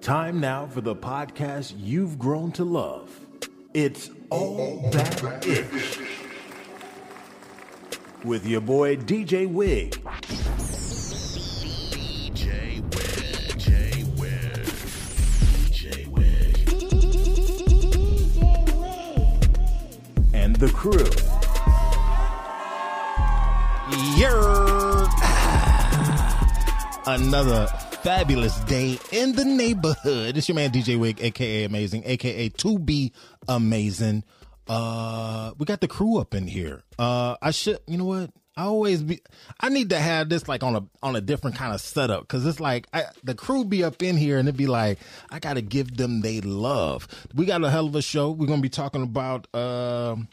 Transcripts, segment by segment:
Time now for the podcast you've grown to love. It's All That Ish. With your boy DJ Wig. DJ Wig, J Wig, DJ Wig. and the crew. Yer. Another fabulous day in the neighborhood. It's your man DJ Wig, aka Amazing, aka To Be Amazing. Uh, we got the crew up in here. Uh, I should, you know what? I always be. I need to have this like on a on a different kind of setup because it's like I, the crew be up in here and it be like I got to give them they love. We got a hell of a show. We're gonna be talking about the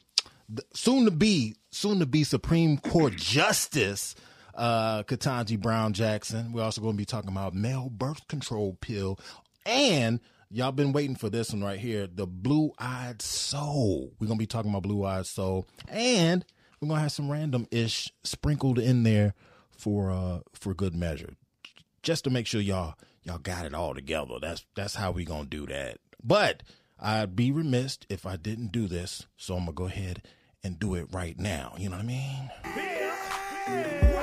soon to be soon to be Supreme Court Justice uh Ketanji Brown Jackson. We're also going to be talking about male birth control pill and y'all been waiting for this one right here, the Blue Eyed Soul. We're going to be talking about Blue Eyed Soul and we're going to have some random ish sprinkled in there for uh for good measure. Just to make sure y'all y'all got it all together. That's that's how we going to do that. But I'd be remiss if I didn't do this, so I'm gonna go ahead and do it right now. You know what I mean? Right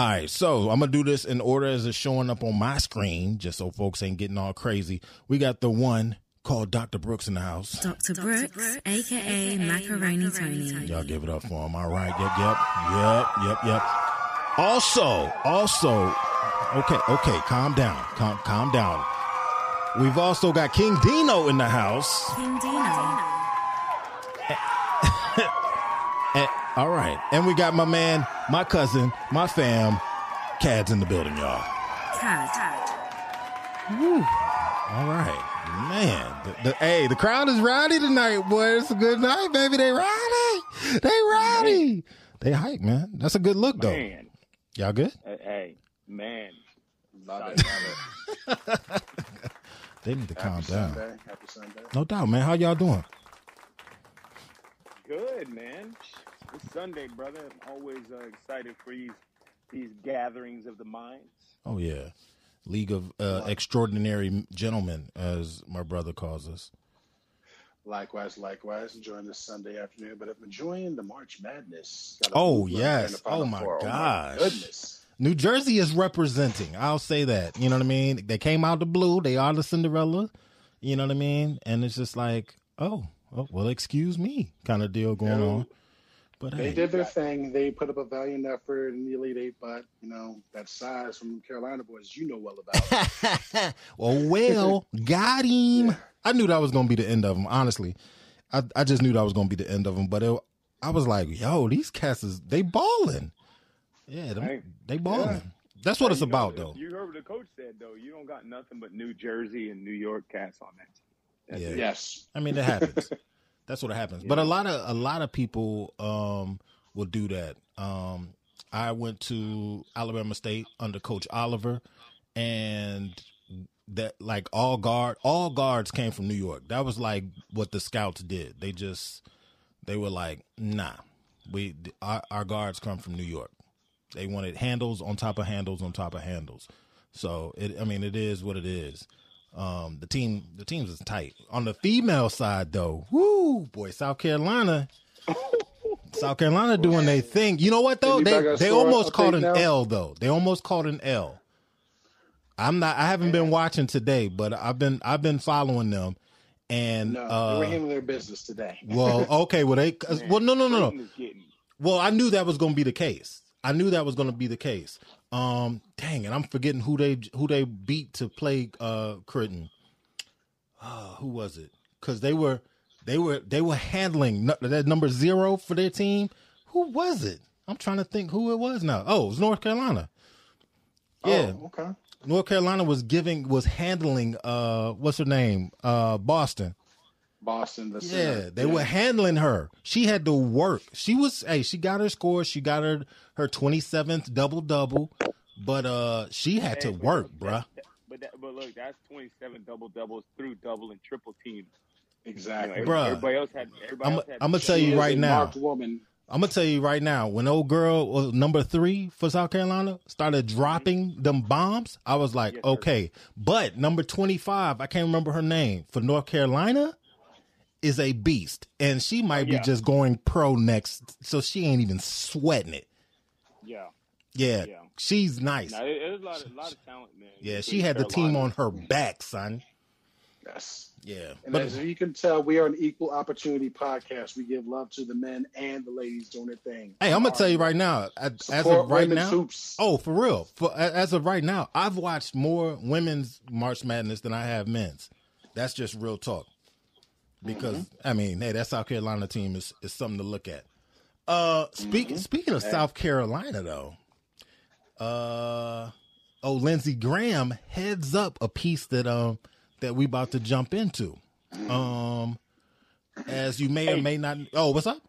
All right, so I'm gonna do this in order as it's showing up on my screen, just so folks ain't getting all crazy. We got the one called Dr. Brooks in the house. Dr. Brooks, aka Macaroni Tony. Y'all give it up for him. All right, yep, yep, yep, yep, yep. Also, also, okay, okay, calm down, calm, calm down. We've also got King Dino in the house. King Dino. And, all right, and we got my man, my cousin, my fam, Cad's in the building, y'all. Tad. All right, man. The, the, hey, the crowd is rowdy tonight, boy. It's a good night, baby. They rowdy. They rowdy. They hype, man. That's a good look, though. Man, Y'all good? hey, hey, man. Love it. They need to calm Happy down. Sunday. Happy Sunday. No doubt, man. How y'all doing? Good, man. It's Sunday, brother. I'm always uh, excited for these these gatherings of the minds. Oh yeah, League of uh, Extraordinary Gentlemen, as my brother calls us. Likewise, likewise. Enjoying this Sunday afternoon, but I'm enjoying the March Madness. Oh, yes. there in the Final Oh, my Four. gosh. goodness. New Jersey is representing. I'll say that. You know what I mean? They came out the blue. They are the Cinderella. You know what I mean? And it's just like, oh, oh well, excuse me, kind of deal going No. on. But They hey, did their thing. They put up a valiant effort in the Elite Eight, but you know that size from Carolina boys, you know well about. well, well, got him. I knew that was gonna be the end of them. Honestly, I I just knew that was gonna be the end of them. But it, I was like, yo, these cats is they balling. Yeah, them, Right. they balling. That's what it's You know, about, though. You heard what the coach said, though. You don't got nothing but New Jersey and New York cats on that team. Yeah. yes. I mean, it happens. That's what happens. But a lot of a lot of people um, will do that. Um, I went to Alabama State under Coach Oliver, and that like all guard all guards came from New York. That was like what the scouts did. They just they were like, nah, we our, our guards come from New York. They wanted handles on top of handles on top of handles. So it, I mean, it is what it is. Um, the team, the teams is tight. On the female side, though, whoo, boy, South Carolina, South Carolina doing their thing. You know what though? They they almost called an now? L though. They almost called an L. I'm not. I haven't been watching today, but I've been I've been following them. And No, uh, they were handling their business today. well, okay, well they 'cause- well no no no no. Creighton is getting Well, I knew that was going to be the case. I knew that was going to be the case. Um, dang it, I'm forgetting who they who they beat to play uh Creighton. Uh, who was it? Because they were they were they were handling nu- that number zero for their team. Who was it? I'm trying to think who it was now. Oh, it was North Carolina. Yeah, Oh, okay. North Carolina was giving was handling uh what's her name uh Boston. Boston, the Yeah, center. they were handling her. She had to work. She was hey, she got her score. She got her her 27th double double, but uh she had to Hey, but work, look, bruh. that- But that, but look, that's 27 double doubles through double and triple teams. You know, exactly. Bruh. Everybody else had. Everybody I'm else had I'm gonna tell you right now. woman I'm gonna tell you right now, when old girl was number three for South Carolina started dropping them bombs, I was like, Yes, sir. okay. But number 25, I can't remember her name for North Carolina, is a beast, and she might yeah. be just going pro next, so she ain't even sweating it. Yeah. Yeah, Yeah. she's nice. Now, it- there's a lot, of, lot of talent, man. Yeah, she Between had the team on her back, son. Yes. Yeah, And but as you can tell, we are an equal opportunity podcast. We give love to the men and the ladies doing their thing. hey, I'm gonna tell you right now, as as of right now, hoops. Oh, for real. For as of right now, I've watched more women's March Madness than I have men's. That's just real talk. Because Mm-hmm. I mean, hey, that South Carolina team is, is something to look at. Uh speaking Mm-hmm. speaking of South Carolina though, uh oh Lindsey Graham heads up a piece that um that we about to jump into. Um as you may or may not oh what's up?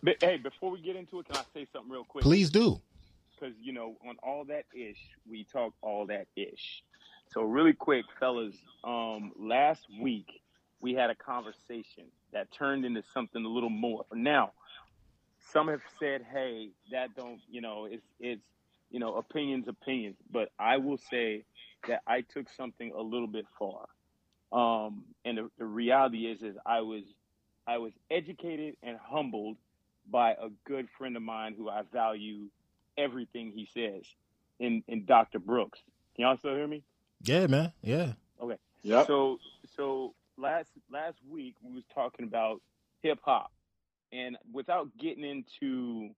But, hey, before we get into it, can I say something real quick? Please do. because you know on all that ish we talk all that ish so really quick fellas um last week we had a conversation that turned into something a little more now some have said hey that don't you know it's it's you know opinions opinions but i will say that i took something a little bit far um and the, the reality is is i was i was educated and humbled by a good friend of mine who i value everything he says in in Dr. Brooks. Can y'all still hear me? Yeah, man. Yeah. Okay. Yeah. So so last last week we was talking about hip hop, and without getting into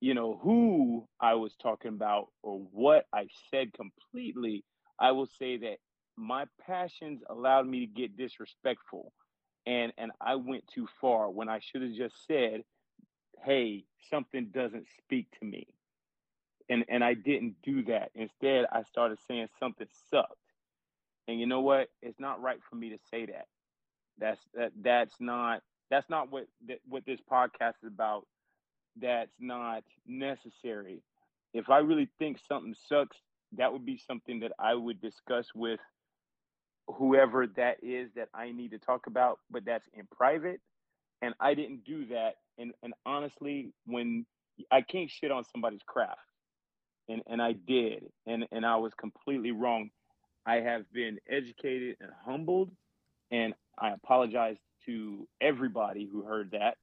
you know who I was talking about or what I said completely, I will say that my passions allowed me to get disrespectful, and and I went too far when I should have just said, "Hey, something doesn't speak to me." and and I didn't do that. Instead, I started saying something sucked. And you know what? It's not right for me to say that. That's that that's not that's not what that, what this podcast is about. That's not necessary. If I really think something sucks, that would be something that I would discuss with whoever that is that I need to talk about, but that's in private. And I didn't do that. And and honestly, when I can't shit on somebody's craft and and I did, and and I was completely wrong. I have been educated and humbled, and I apologize to everybody who heard that.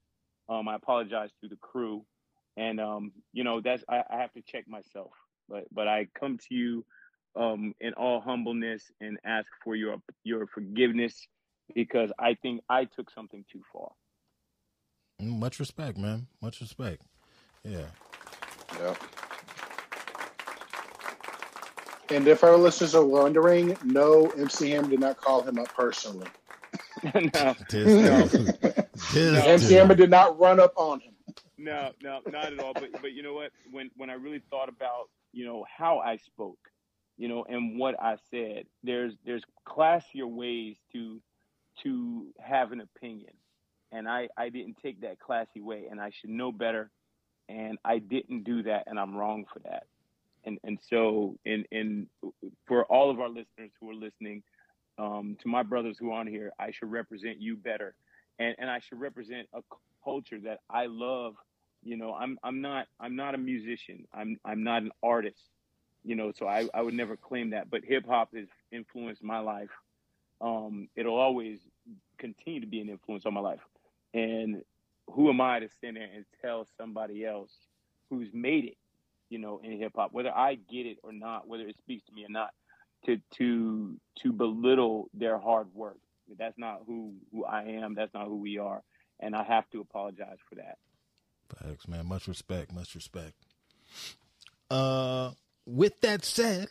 Um, I apologize to the crew, and um, you know that's I, I have to check myself, but but I come to you um, in all humbleness and ask for your your forgiveness because I think I took something too far. Mm, Much respect, man. Much respect. Yeah. Yep. And if our listeners are wondering, no, MC Hammer did not call him up personally. no, This dude. This MC. Hammer did not run up on him. no, no, not at all. But but you know what? When when I really thought about you know how I spoke, you know, and what I said, there's there's classier ways to to have an opinion, and I I didn't take that classy way, and I should know better, and I didn't do that, and I'm wrong for that. And and so in in for all of our listeners who are listening, um, to my brothers who are on here, I should represent you better, and and I should represent a culture that I love. You know, I'm I'm not I'm not a musician. I'm I'm not an artist. You know, so I, I would never claim that. But hip hop has influenced my life. Um, it'll always continue to be an influence on my life. And who am I to stand there and tell somebody else who's made it, you know, in hip hop, whether I get it or not, whether it speaks to me or not, to to to belittle their hard work. That's not who who I am. That's not who we are, and I have to apologize for that. Facts, man. Much respect. Much respect. Uh, with that said,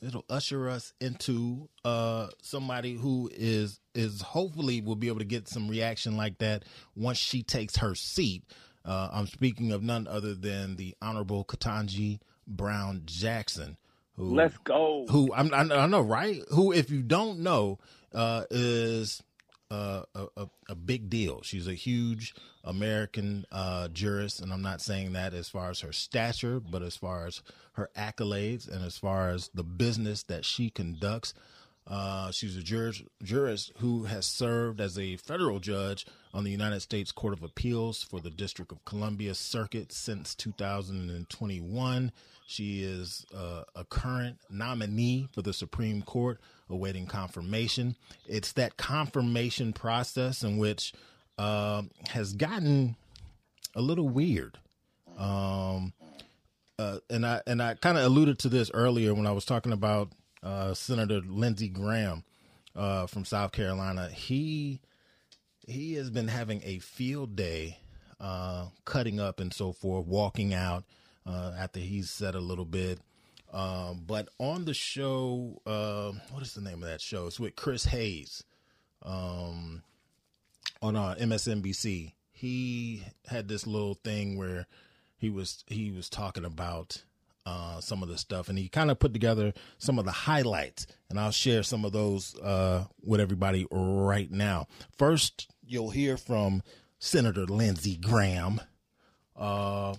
it'll usher us into uh somebody who is is hopefully will be able to get some reaction like that once she takes her seat. Uh, I'm speaking of none other than the Honorable Ketanji Brown Jackson, who Let's go. who I'm, I, I know, right? Who, if you don't know, uh, is uh, a, a, a big deal. She's a huge American uh, jurist, and I'm not saying that as far as her stature, but as far as her accolades and as far as the business that she conducts. Uh, she's a jurist, jurist who has served as a federal judge on the United States Court of Appeals for the District of Columbia Circuit since 2021. She is uh, a current nominee for the Supreme Court, awaiting confirmation. It's that confirmation process in which uh, has gotten a little weird. Um, uh, and I and I kind of alluded to this earlier when I was talking about uh, Senator Lindsey Graham uh, from South Carolina. He he has been having a field day, uh, cutting up and so forth, walking out uh, after he's said a little bit. Um, but on the show, uh, what is the name of that show? It's with Chris Hayes um, on uh, MSNBC. He had this little thing where he was he was talking about uh, some of the stuff, and he kind of put together some of the highlights, and I'll share some of those uh, with everybody right now. First, you'll hear from Senator Lindsey Graham, uh,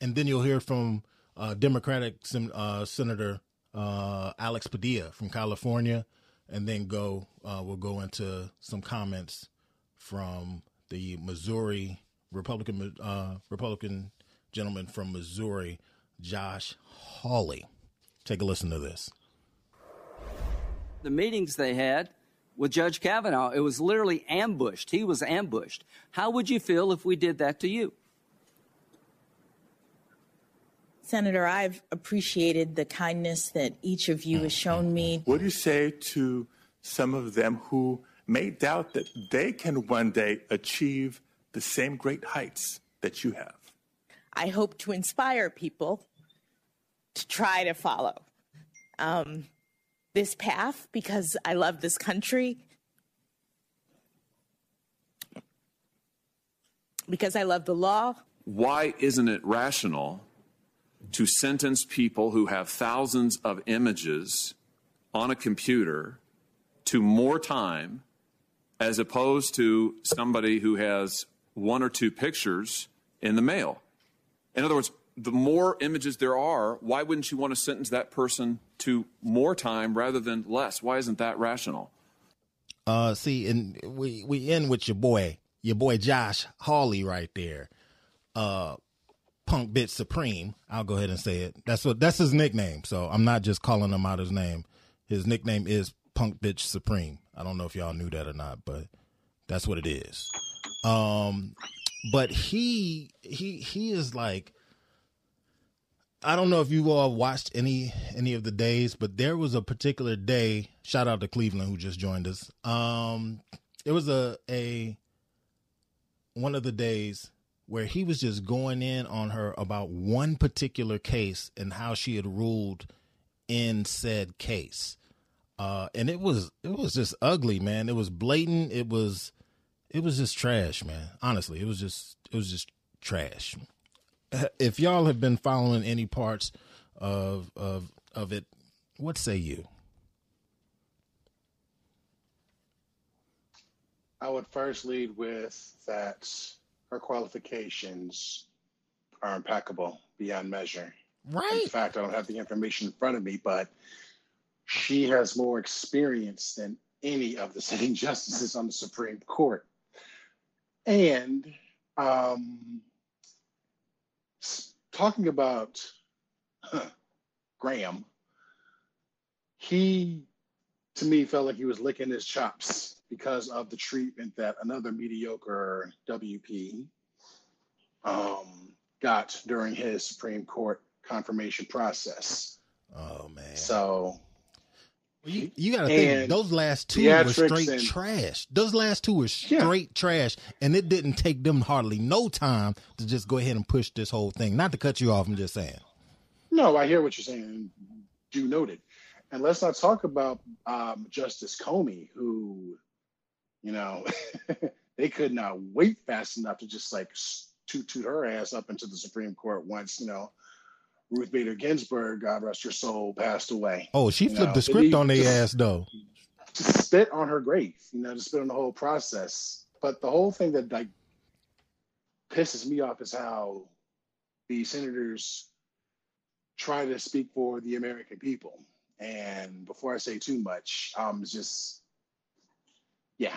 and then you'll hear from uh, Democratic Sen- uh, Senator uh, Alex Padilla from California, and then go we'll go into some comments from the Missouri Republican Republican gentleman from Missouri, Josh Hawley. Take a listen to this. the meetings they had with Judge Kavanaugh. It was literally ambushed. He was ambushed. How would you feel if we did that to you? Senator, I've appreciated the kindness that each of you has shown me. Mm-hmm. What do you say to some of them who may doubt that they can one day achieve the same great heights that you have? I hope to inspire people to try to follow um, this path because I love this country, because I love the law, Why isn't it rational to sentence people who have thousands of images on a computer to more time as opposed to somebody who has one or two pictures in the mail? In other words, the more images there are, why wouldn't you want to sentence that person to more time rather than less? Why isn't that rational? Uh, see, and we we end with your boy, your boy Josh Hawley right there. Uh, Punk Bitch Supreme. I'll go ahead and say it. That's what that's his nickname. So I'm not just calling him out his name. His nickname is Punk Bitch Supreme. I don't know if y'all knew that or not, but that's what it is. Um, but he he he is like I don't know if you all watched any any of the days, but there was a particular day. Shout out to Cleveland who just joined us. Um, it was a a one of the days where he was just going in on her about one particular case and how she had ruled in said case. Uh, and it was it was just ugly, man. It was blatant. It was it was just trash, man. Honestly, it was just it was just trash. If y'all have been following any parts of of of it, what say you? I would first lead with that her qualifications are impeccable beyond measure. Right. In fact, I don't have the information in front of me, but she has more experience than any of the sitting justices on the Supreme Court. And um, talking about huh, Graham, he to me felt like he was licking his chops because of the treatment that another mediocre WP um, got during his Supreme Court confirmation process. Oh man. So You, you got to think those last two were straight and- trash. Those last two were straight trash, and it didn't take them hardly no time to just go ahead and push this whole thing. Not to cut you off, I'm just saying. No, I hear what you're saying. Do noted. And let's not talk about um, Justice Comey, who, you know, they could not wait fast enough to just like toot toot her ass up into the Supreme Court once, you know, Ruth Bader Ginsburg, God rest her soul, passed away. Oh, she You flipped know, the script on their ass though. to spit on her grave, you know, to spit on the whole process. But the whole thing that like pisses me off is how the senators try to speak for the American people. And before I say too much, um, just yeah.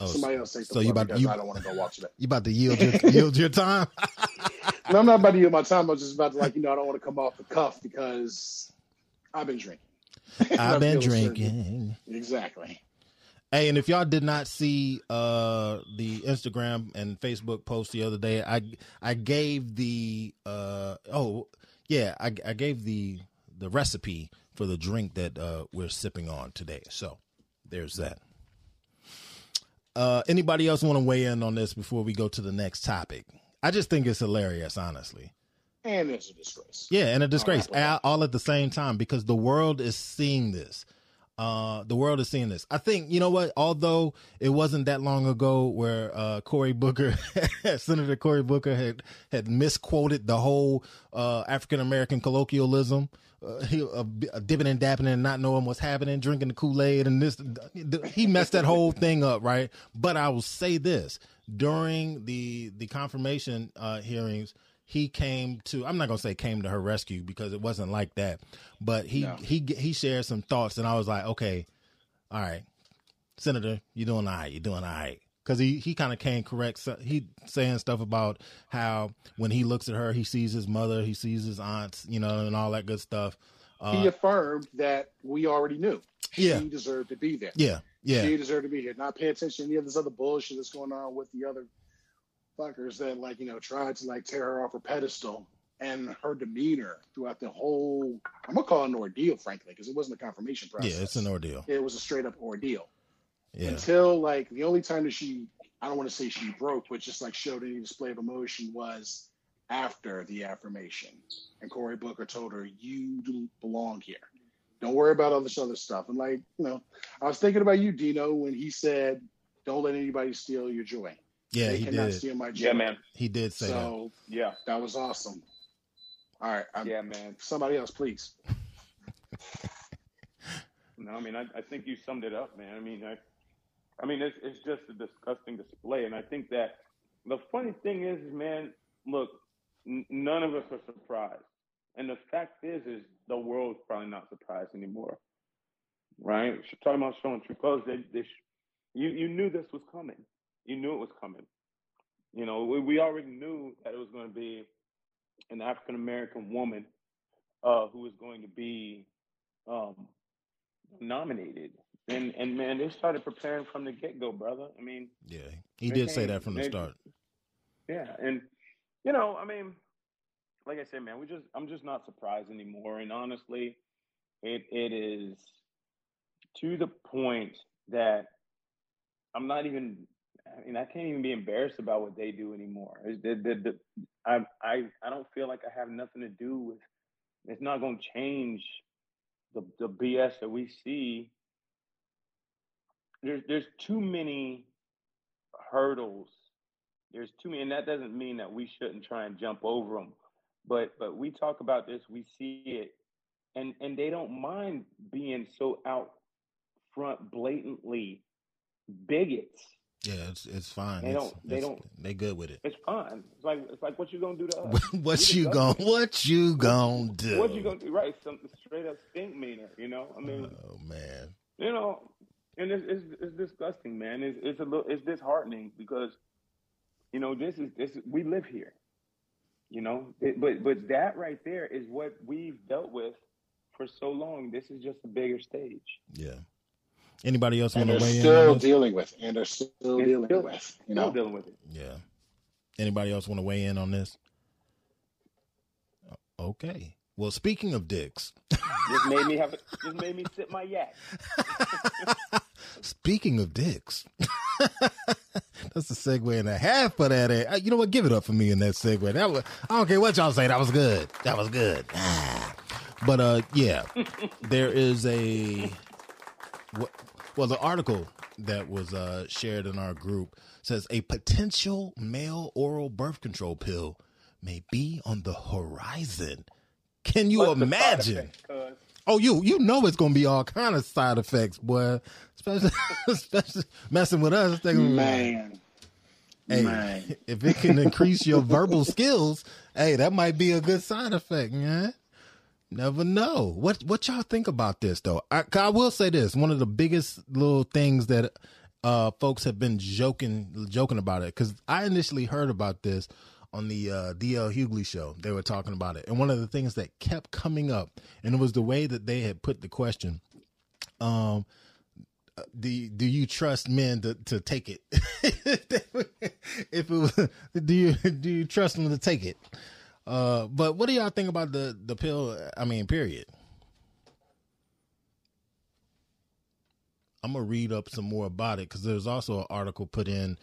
Oh, Somebody else the so you about- because you- I don't want to go watch that. You about to yield your yield your time? No, I'm not about to use my time. I was just about to like, you know, I don't want to come off the cuff because I've been drinking. I've been a certain- drinking. Exactly. Hey, and if y'all did not see uh the Instagram and Facebook post the other day, I I gave the uh oh yeah, I I gave the the recipe for the drink that uh we're sipping on today. So there's that. Uh anybody else want to weigh in on this before we go to the next topic? I just think it's hilarious, honestly. And it's a disgrace. Yeah, and a disgrace all, all at the same time because the world is seeing this. Uh, the world is seeing this. I think you know what. Although it wasn't that long ago where uh, Cory Booker, Senator Cory Booker, had had misquoted the whole uh, African American colloquialism. Uh, he uh, dipping and dapping and not knowing what's happening, drinking the Kool Aid, and this. He messed that whole thing up, right? But I will say this: during the the confirmation uh, hearings, he came to i'm not to say came to her rescue because it wasn't like that but he No. he he shared some thoughts and i was like okay all right senator you're doing all right you're doing all right because he, he kind of came correct so he saying stuff about how when he looks at her he sees his mother he sees his aunts you know and all that good stuff he uh, affirmed that we already knew. Yeah. She deserved to be there. yeah yeah She deserved to be here. Not pay attention to any of this other bullshit that's going on with the other fuckers that like, you know, tried to like tear her off her pedestal and her demeanor throughout the whole I'm gonna call it an ordeal, frankly, because it wasn't a confirmation process. yeah it's an ordeal it was a straight up ordeal. yeah Until like the only time that she I don't want to say she broke, but just like showed any display of emotion was after the affirmation. And Cory Booker told her, You do belong here. Don't worry about all this other stuff. And like, you know, I was thinking about you, Dino, when he said, Don't let anybody steal your joy. yeah they he cannot did steal my joy. Yeah, man. he did say that so Yeah, that was awesome. All right. I'm, yeah, man. Somebody else, please. No, I mean, I, I think you summed it up, man. I mean, I, I mean, it's it's just a disgusting display, and I think that the funny thing is, is man, look, n- none of us are surprised, and the fact is, is the world's probably not surprised anymore, right? Talking about showing true colors. They, they sh- you you knew this was coming. You knew it was coming. You know, we, we already knew that it was going to be an African American woman uh, who was going to be um, nominated. And and man, they started preparing from the get go, brother. I mean, yeah he did say that from the they- start yeah, and you know, I mean, like I said, man, we just I'm just not surprised anymore. And honestly, it it is to the point that I'm not even. I mean, I can't even be embarrassed about what they do anymore. The, the, the, I I I don't feel like I have nothing to do with. It's not going to change the the BS that we see. There's there's too many hurdles. There's too many, and that doesn't mean that we shouldn't try and jump over them. But but we talk about this, we see it, and and they don't mind being so out front, blatantly bigots. yeah it's it's fine They It's- don't- they don't- they good with it It's fine. It's like it's like what you gonna do to us? what you gonna what you gon' do What you gonna do? Right, something straight up stink meaner. You know, I mean, oh man you know, and it's it's, it's disgusting, man. It's it's a little it's disheartening because you know this is this we live here, you know. It, but but that right there is what we've dealt with for so long. This is just a bigger stage. Yeah. Anybody else want to they're weigh in? still on this? dealing with, and they're still It's dealing still- with, you Still know. dealing with it. Yeah. Anybody else want to weigh in on this? Okay. Well, speaking of dicks, Just made me have a, just made me sip my yak. speaking of dicks, that's a segue and a half for that. eh? You know what? Give it up for me in that segue. That was, I don't care what y'all say. That was good. That was good. Ah. But uh, yeah, there is a well, the article that was uh, shared in our group says a potential male oral birth control pill may be on the horizon. Can you What's imagine? effect. Oh, you you know it's gonna be all kind of side effects, boy. Especially especially messing with us. Thinking, Man, hey, man. if it can increase your verbal skills, hey, that might be a good side effect, man. Never know. What what y'all think about this though? I, I will say this: one of the biggest little things that uh, folks have been joking joking about it because I initially heard about this on the uh, DL Hughley show. They were talking about it, and one of the things that kept coming up, and it was the way that they had put the question. Um, do do you trust men to, to take it? if it was, do you do you trust them to take it? Uh, but what do y'all think about the the pill? I mean, period. I'm gonna read up some more about it because there's also an article put in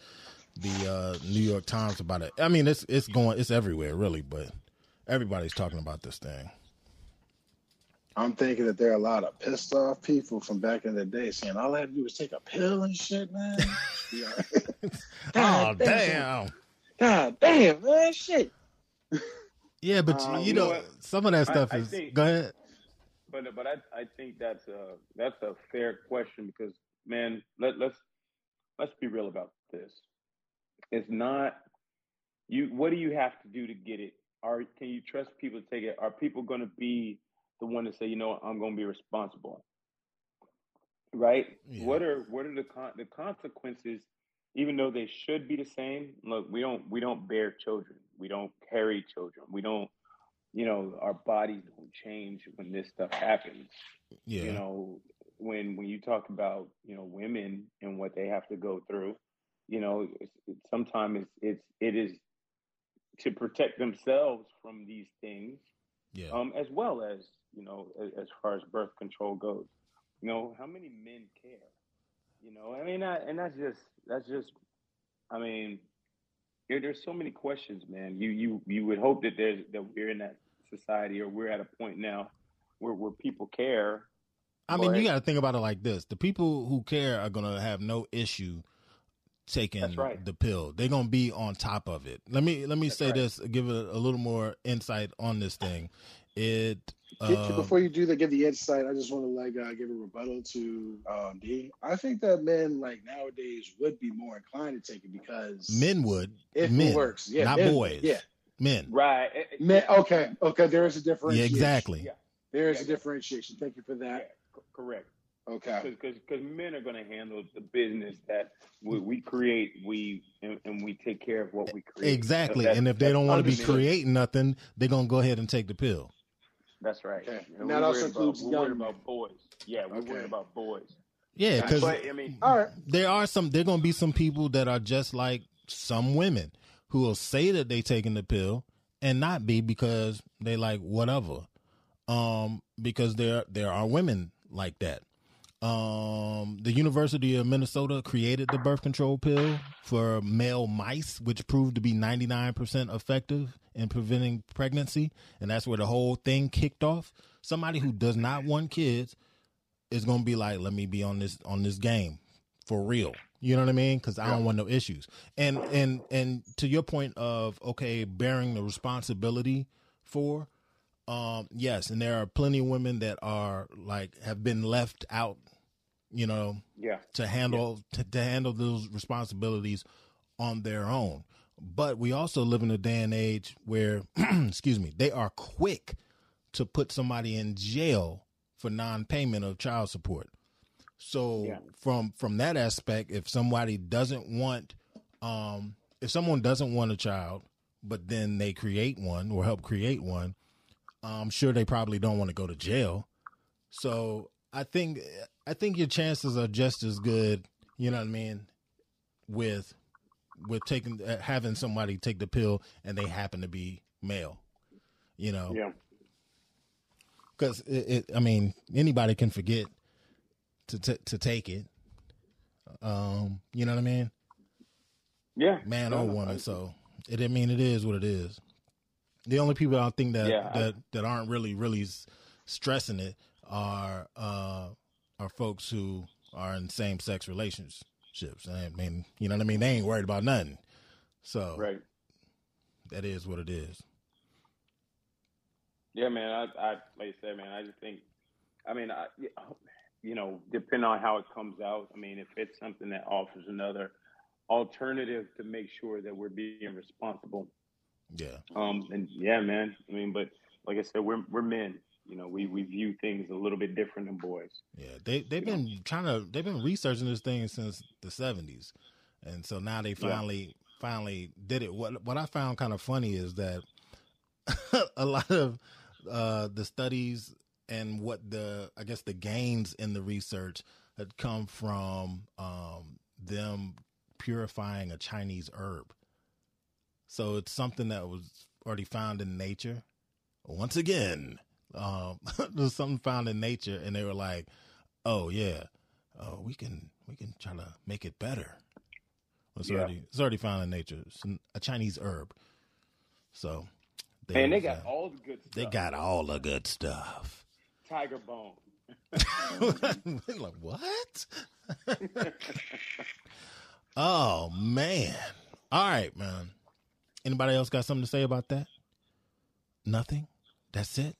the uh, New York Times about it. I mean, it's it's going it's everywhere really, but everybody's talking about this thing. I'm thinking that there are a lot of pissed off people from back in the day saying all I had to do was take a pill and shit, man. Yeah. Oh God damn! God damn, man, shit. Yeah, but Uh, you you know, know some of that stuff I is. think- go ahead. But but I I think that's a that's a fair question because man, let let's let's be real about this. It's not you. What do you have to do to get it? Are can you trust people to take it? Are people going to be the one to say, you know, I'm going to be responsible? Right? Yeah. What are what are the con- the consequences? Even though they should be the same, look, we don't we don't bear children. We don't carry children. We don't you know, our bodies don't change when this stuff happens. Yeah. You know, when when you talk about you know women and what they have to go through, you know, it's, it's, sometimes it's it's it is to protect themselves from these things, Yeah. um, as well as you know, as, as far as birth control goes. You know, how many men care? You know, I mean, I, and that's just that's just, I mean, there, there's so many questions, man. You you you would hope that there's that we're in that society or we're at a point now where where people care. I mean, you got to think about it like this: the people who care are gonna have no issue taking right. the pill. They're gonna be on top of it. Let me let me say right. this, give it a little more insight on this thing. It Get- uh, Before you do that, give the insight. I just want to like uh, give a rebuttal to um, D. I think that men like nowadays would be more inclined to take it because men would if men it works, yeah, not men- boys, yeah, men. Right. men. Okay, okay. There is a Yeah, differentiation. exactly. Yeah. There is Yeah, a yeah. differentiation. Thank you for Yeah, that. c- correct. Okay. Because men are going to handle the business that we, we create, we and, and we take care of what we create. Exactly, That's- and if they don't want to be creating nothing, they're gonna go ahead and take the pill. That's right. Okay. And And that also worried about, includes we're young about boys. Yeah, we're Okay. worried about boys. Yeah, because I mean, All right. there are some there gonna be some people that are just like some women who will say that they taking the pill and not be because they like whatever um because there there are women like that um the university of minnesota created the birth control pill for male mice which proved to be 99% effective in preventing pregnancy and that's where the whole thing kicked off somebody who does not want kids is gonna be like, let me be on this on this game for real. You know what I mean? Because I don't want no issues. And and and to your point of okay, bearing the responsibility for, um, yes, and there are plenty of women that are like have been left out. You know, yeah, to handle to, to handle those responsibilities on their own. But we also live in a day and age where, excuse me, they are quick to put somebody in jail for non-payment of child support. So Yeah. from from that aspect, if somebody doesn't want, um, if someone doesn't want a child, but then they create one or help create one, I'm sure they probably don't want to go to jail. So I think I think your chances are just as good. You know what I mean? With with taking uh, having somebody take the pill and they happen to be male. You know, yeah, because it, it, I mean, anybody can forget to t- to take it. Um, you know what I mean, yeah. man No, or woman. I- So it, I mean, it is what it is. The only people I think that Yeah, I- that that aren't really really stressing it are uh are folks who are in same sex relationships. I mean, you know what I mean. They ain't worried about nothing. So Right. that is what it is. Yeah, man. I, I like I said, man. I just think, I mean, I, you know, depending on how it comes out. I mean, if it's something that offers another alternative to make sure that we're being responsible. Yeah. Um, and yeah, man. I mean, but like I said, we're we're men. You know, we we view things a little bit different than boys. Yeah, they they've been trying to they've been researching this thing since the seventies, and so now they finally finally did it. What what I found kind of funny is that a lot of uh, the studies and what the I guess the gains in the research had come from um, them purifying a Chinese herb. So it's something that was already found in nature. Once again, um, there's something found in nature, and they were like, "Oh yeah, oh we can we can try to make it better." It's Yeah. already it's already found in nature. It's a Chinese herb. So Man, they got uh, all the good stuff. they got all the good stuff. Tiger Bone. like what? oh man! All right, man. Anybody else got something to say about that? Nothing. That's it.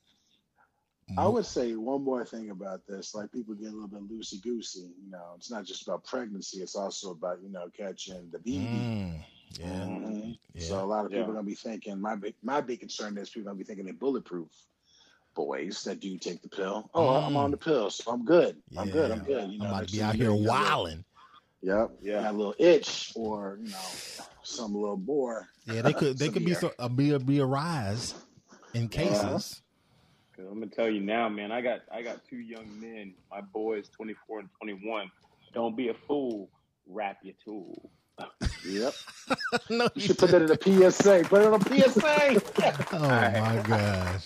I would say one more thing about this. Like people get a little bit loosey goosey. You know, it's not just about pregnancy. It's also about you know catching the baby. Mm, yeah. Mhm. Yeah. So a lot of people Yeah. are gonna be thinking. My big my big concern is people are gonna be thinking they're bulletproof. Boys that do take the pill. Oh, I'm on the pill, so I'm good. I'm good. I'm good. You know, I'm about to be out here you got wilding. Yep. Yeah. Got a little itch, or you know, some little bore. Yeah, they could they could be ear. so, uh, be a be a rise in cases. Cause I'm gonna tell you now, man. I got I got two young men. My boys, 24 and 21. Don't be a fool. Wrap your tool. Yep. no, You should put that in a PSA. Put it on a PSA. Oh my gosh.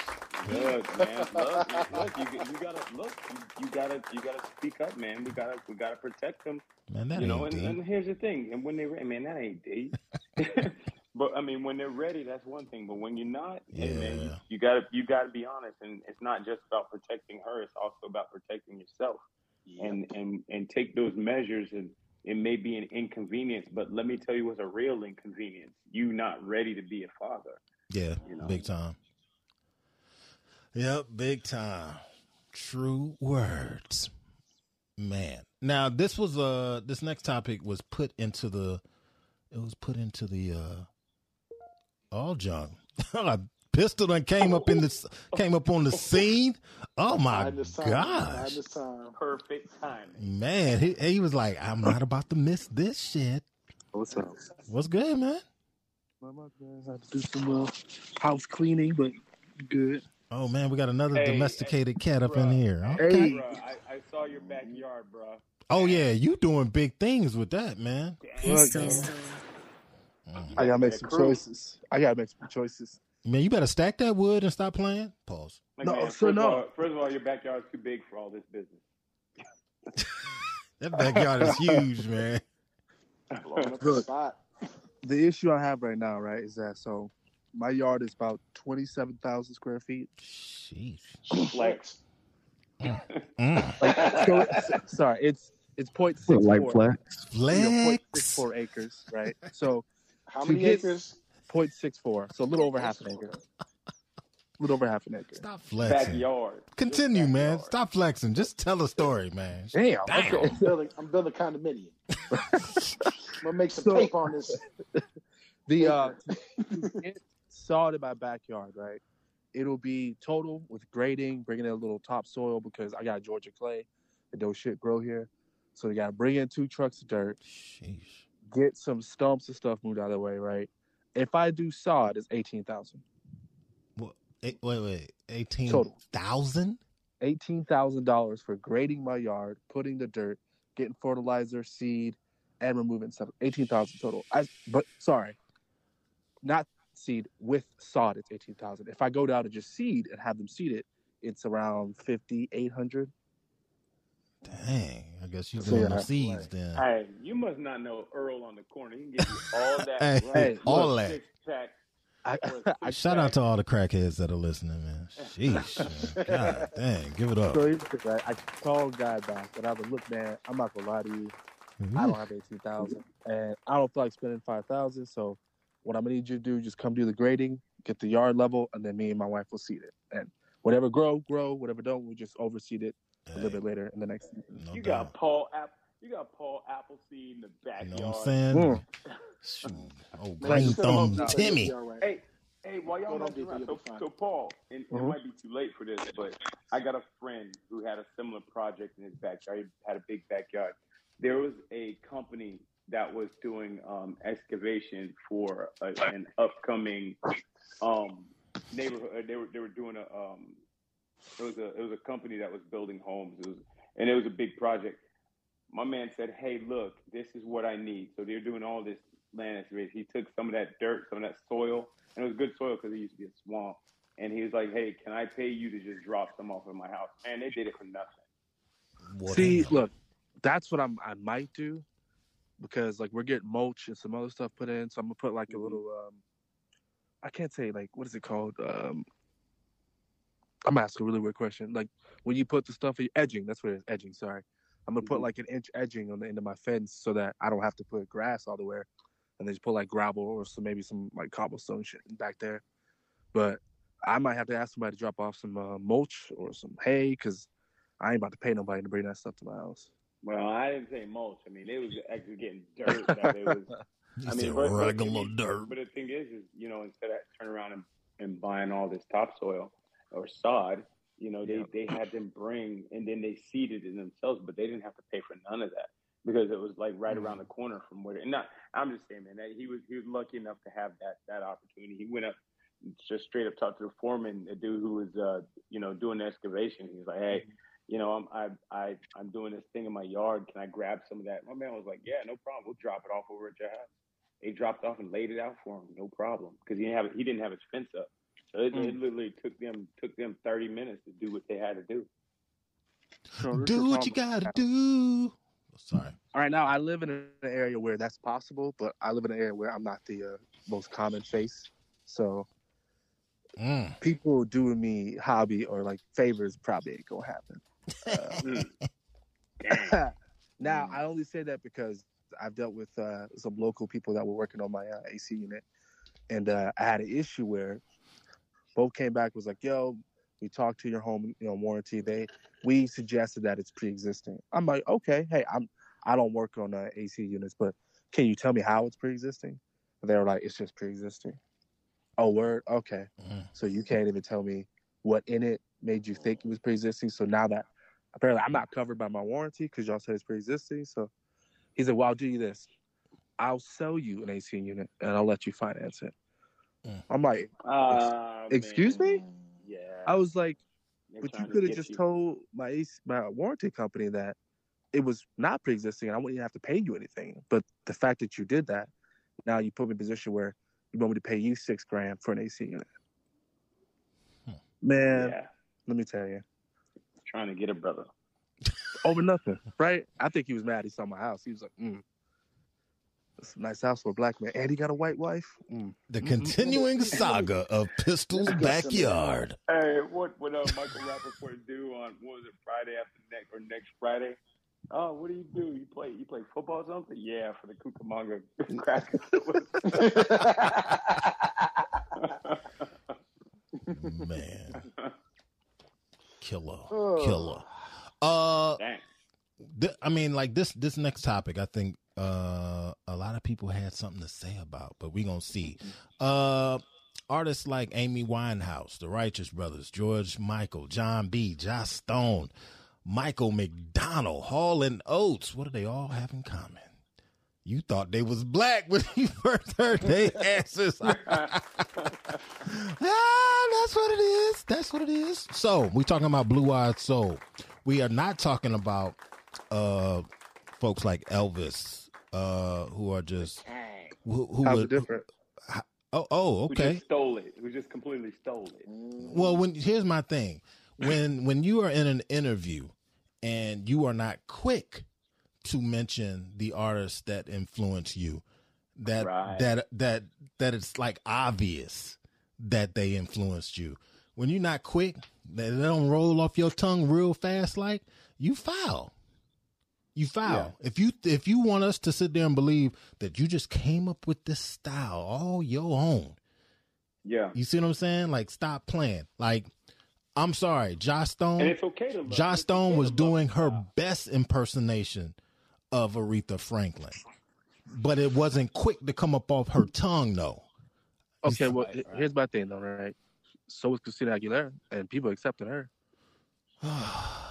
Look, man. Look, man, look. You, you gotta look. You, you gotta you gotta speak up, man. We gotta we gotta protect them. Man, that you know, ain't and, deep. and here's the thing. And when they're man, that ain't deep. But I mean, when they're ready, that's one thing. But when you're not, hey, man, you, you gotta you gotta be honest. And it's not just about protecting her. It's also about protecting yourself. And and and take those measures. And it may be an inconvenience, but let me tell you, what's a real inconvenience. You not ready to be a father. Yeah, You know. big time. Yep, big time. True words. Man. Now this was uh this next topic was put into the it was put into the uh all junk. A pistol that came up in the came up on the scene. Oh my Find this time. Find gosh. time. Perfect timing. Man, he he was like, I'm not about to miss this shit. What's up? What's good, man? Not much. I had to do some uh, house cleaning, but good. Oh man, we got another Hey, domesticated cat up in here. Okay. Hey. Bruh, I, I saw your backyard, bro. Oh yeah, you doing big things with that, man. Pistol. I gotta make some crew. choices. I gotta make some choices. Man, you better stack that wood and stop playing. Pause. Like, No, man, so first, of no. all, first of all, your backyard's too big for all this business. That backyard is huge, man. The Look. The issue I have right now, right, is that so my yard is about twenty-seven thousand square feet. Sheesh. Flex. Mm. Like, so it's, sorry, it's it's point six Like four. flex. you know, Flex. 0.64 acres, right? So How many acres? 0.64, so a little over half an acre. A little over half an acre. Stop flexing. Backyard. Continue, Just man. Stop flexing. Just tell a story, man. Damn. Damn. Okay. I'm building, I'm building a condominium. I'm gonna make some So- tape on this. The uh, to get in my backyard, right? It'll be total with grading, bringing in a little topsoil because I got Georgia clay and those shit grow here. So they got to bring in two trucks of dirt, Sheesh. Get some stumps and stuff moved out of the way, right? If I do sod, it's eighteen thousand. What? Eight, wait, wait. eighteen thousand? Eighteen thousand dollars for grading my yard, putting the dirt, getting fertilizer, seed, and removing stuff. Eighteen thousand total. I, but sorry, not seed with sod. It's eighteen thousand. If I go down to just seed and have them seed it, it's around fifty eight hundred. Dang. I guess you So, doing yeah, the seeds then. Hey, you must not know Earl on the corner. He can give you all that. Hey, hey, all that. Six pack. I, I Shout out to all the crackheads that are listening, man. Sheesh. man. God dang. Give it up. so here's the thing, right? I called guy back and I was look, man, I'm not gonna lie to you. I mm-hmm. don't have eighteen thousand, and I don't feel like spending five thousand. So, what I'm gonna need you to do, just come do the grading, get the yard level, and then me and my wife will seed it. And whatever grow, grow. Whatever don't, we just overseed it a little bit later in the next season. no You doubt. got Paul App. You got Paul Appleseed in the backyard. You know what I'm saying? Mm. Shoot. Oh, Man, green just thumb. Timmy. You'll be all right. Hey, Hey, while y'all Hold on, messing DJ, around, so, so Paul, and Mhm. it might be too late for this, but I got a friend who had a similar project in his backyard. He had a big backyard. There was a company that was doing um, excavation for a, an upcoming um, neighborhood. They were they were doing a um, it was a it was a company that was building homes. It was and it was a big project. My man said, "Hey, look, this is what I need." So they're doing all this land excavation. He took some of that dirt, some of that soil, and it was good soil because it used to be a swamp. And he was like, "Hey, can I pay you to just drop some off at my house?" Man, they did it for nothing. See, look, that's what I'm. I might do because like we're getting mulch and some other stuff put in, so I'm gonna put like a little. um I can't say like what is it called? um I'm asking a really weird question. Like when you put the stuff edging, that's what it is. Edging. Sorry, I'm gonna put like an inch edging on the end of my fence so that I don't have to put grass all the way, and then just put like gravel or some maybe some like cobblestone shit back there. But I might have to ask somebody to drop off some uh, mulch or some hay because I ain't about to pay nobody to bring that stuff to my house. Well, I didn't say mulch. I mean, they was actually getting dirt. That it was. You I said mean, but, but, regular dirt. but the thing is, is you know, instead of turning around and, and buying all this topsoil or sod, you know, they they had them bring and then they seeded it themselves, but they didn't have to pay for none of that because it was like right around the corner from where. And not, I'm just saying, man, that he was he was lucky enough to have that that opportunity. He went up, just straight up talked to the foreman, the dude who was uh you know doing the excavation. He was like, hey. You know, I'm I I I'm doing this thing in my yard. Can I grab some of that? My man was like, "Yeah, no problem. We'll drop it off over at your house." They dropped off and laid it out for him, no problem, because he didn't have he didn't have his fence up. So it, it literally took them took them 30 minutes to do what they had to do. Do what you gotta do. Sorry. All right, now I live in an area where that's possible, but I live in an area where I'm not the uh, most common face. So Mm. people doing me hobby or like favors probably ain't gonna happen. Uh, now I only say that because I've dealt with uh, some local people that were working on my uh, AC unit, and uh, I had an issue where both came back was like, "Yo, we talked to your home, you know, warranty. They we suggested that it's pre-existing." I'm like, "Okay, hey, I'm I don't work on uh, AC units, but can you tell me how it's pre-existing?" And they were like, "It's just pre-existing." Oh, word. Okay, so you can't even tell me what in it made you think it was pre-existing. So now that apparently I'm not covered by my warranty because y'all said it's pre-existing. So he said, "Well, I'll do you this. I'll sell you an AC unit and I'll let you finance it." I'm like, Ah, "Excuse me?" Yeah. I was like, They're "But you trying to could have get just you. told my AC, my warranty company that it was not pre-existing and I wouldn't even have to pay you anything. But the fact that you did that, now you put me in a position where you want me to pay you six grand for an AC unit." Man, Yeah. let me tell you. Trying to get a brother. over nothing, right? I think he was mad. He saw my house. He was like, mm, "It's a nice house for a black man, and he got a white wife." Mm. The continuing saga of Pistol's backyard. Hey, what what uh, Michael Rapaport do on what was it Friday after next or next Friday? Oh, what do you do? You play you play football or something? Yeah, for the Cucamonga Crackers. Man. Killer. Oh. Killer. Uh Dang. th- I mean like this this next topic I think uh a lot of people had something to say about, but we going to see. Uh artists like Amy Winehouse, the Righteous Brothers, George Michael, Jon B, Joss Stone, Michael McDonald, Hall and Oates, what do they all have in common? You thought they was black when you first heard their answers. ah, that's what it is. That's what it is. So we talking about Blue Eyed Soul. We are not talking about uh folks like Elvis, uh, who are just who, who How's would- it different? Oh, oh, Who okay. just stole it. Who just completely stole it. Well, when here's my thing, when when you are in an interview and you are not quick to mention the artists that influence you, that Right. that that that it's like obvious that they influenced you. When you're not quick, they don't roll off your tongue real fast, like you foul. You foul. If you if you want us to sit there and believe that you just came up with this style all your own, Yeah. you see what I'm saying? Like, stop playing. Like, I'm sorry, Josh Stone. And it's okay to love- Josh Stone okay was doing her best impersonation of Aretha Franklin, but it wasn't quick to come up off her tongue, though. Okay, well, he- here's my thing though, right? So was Christina Aguilera, and people accepted her.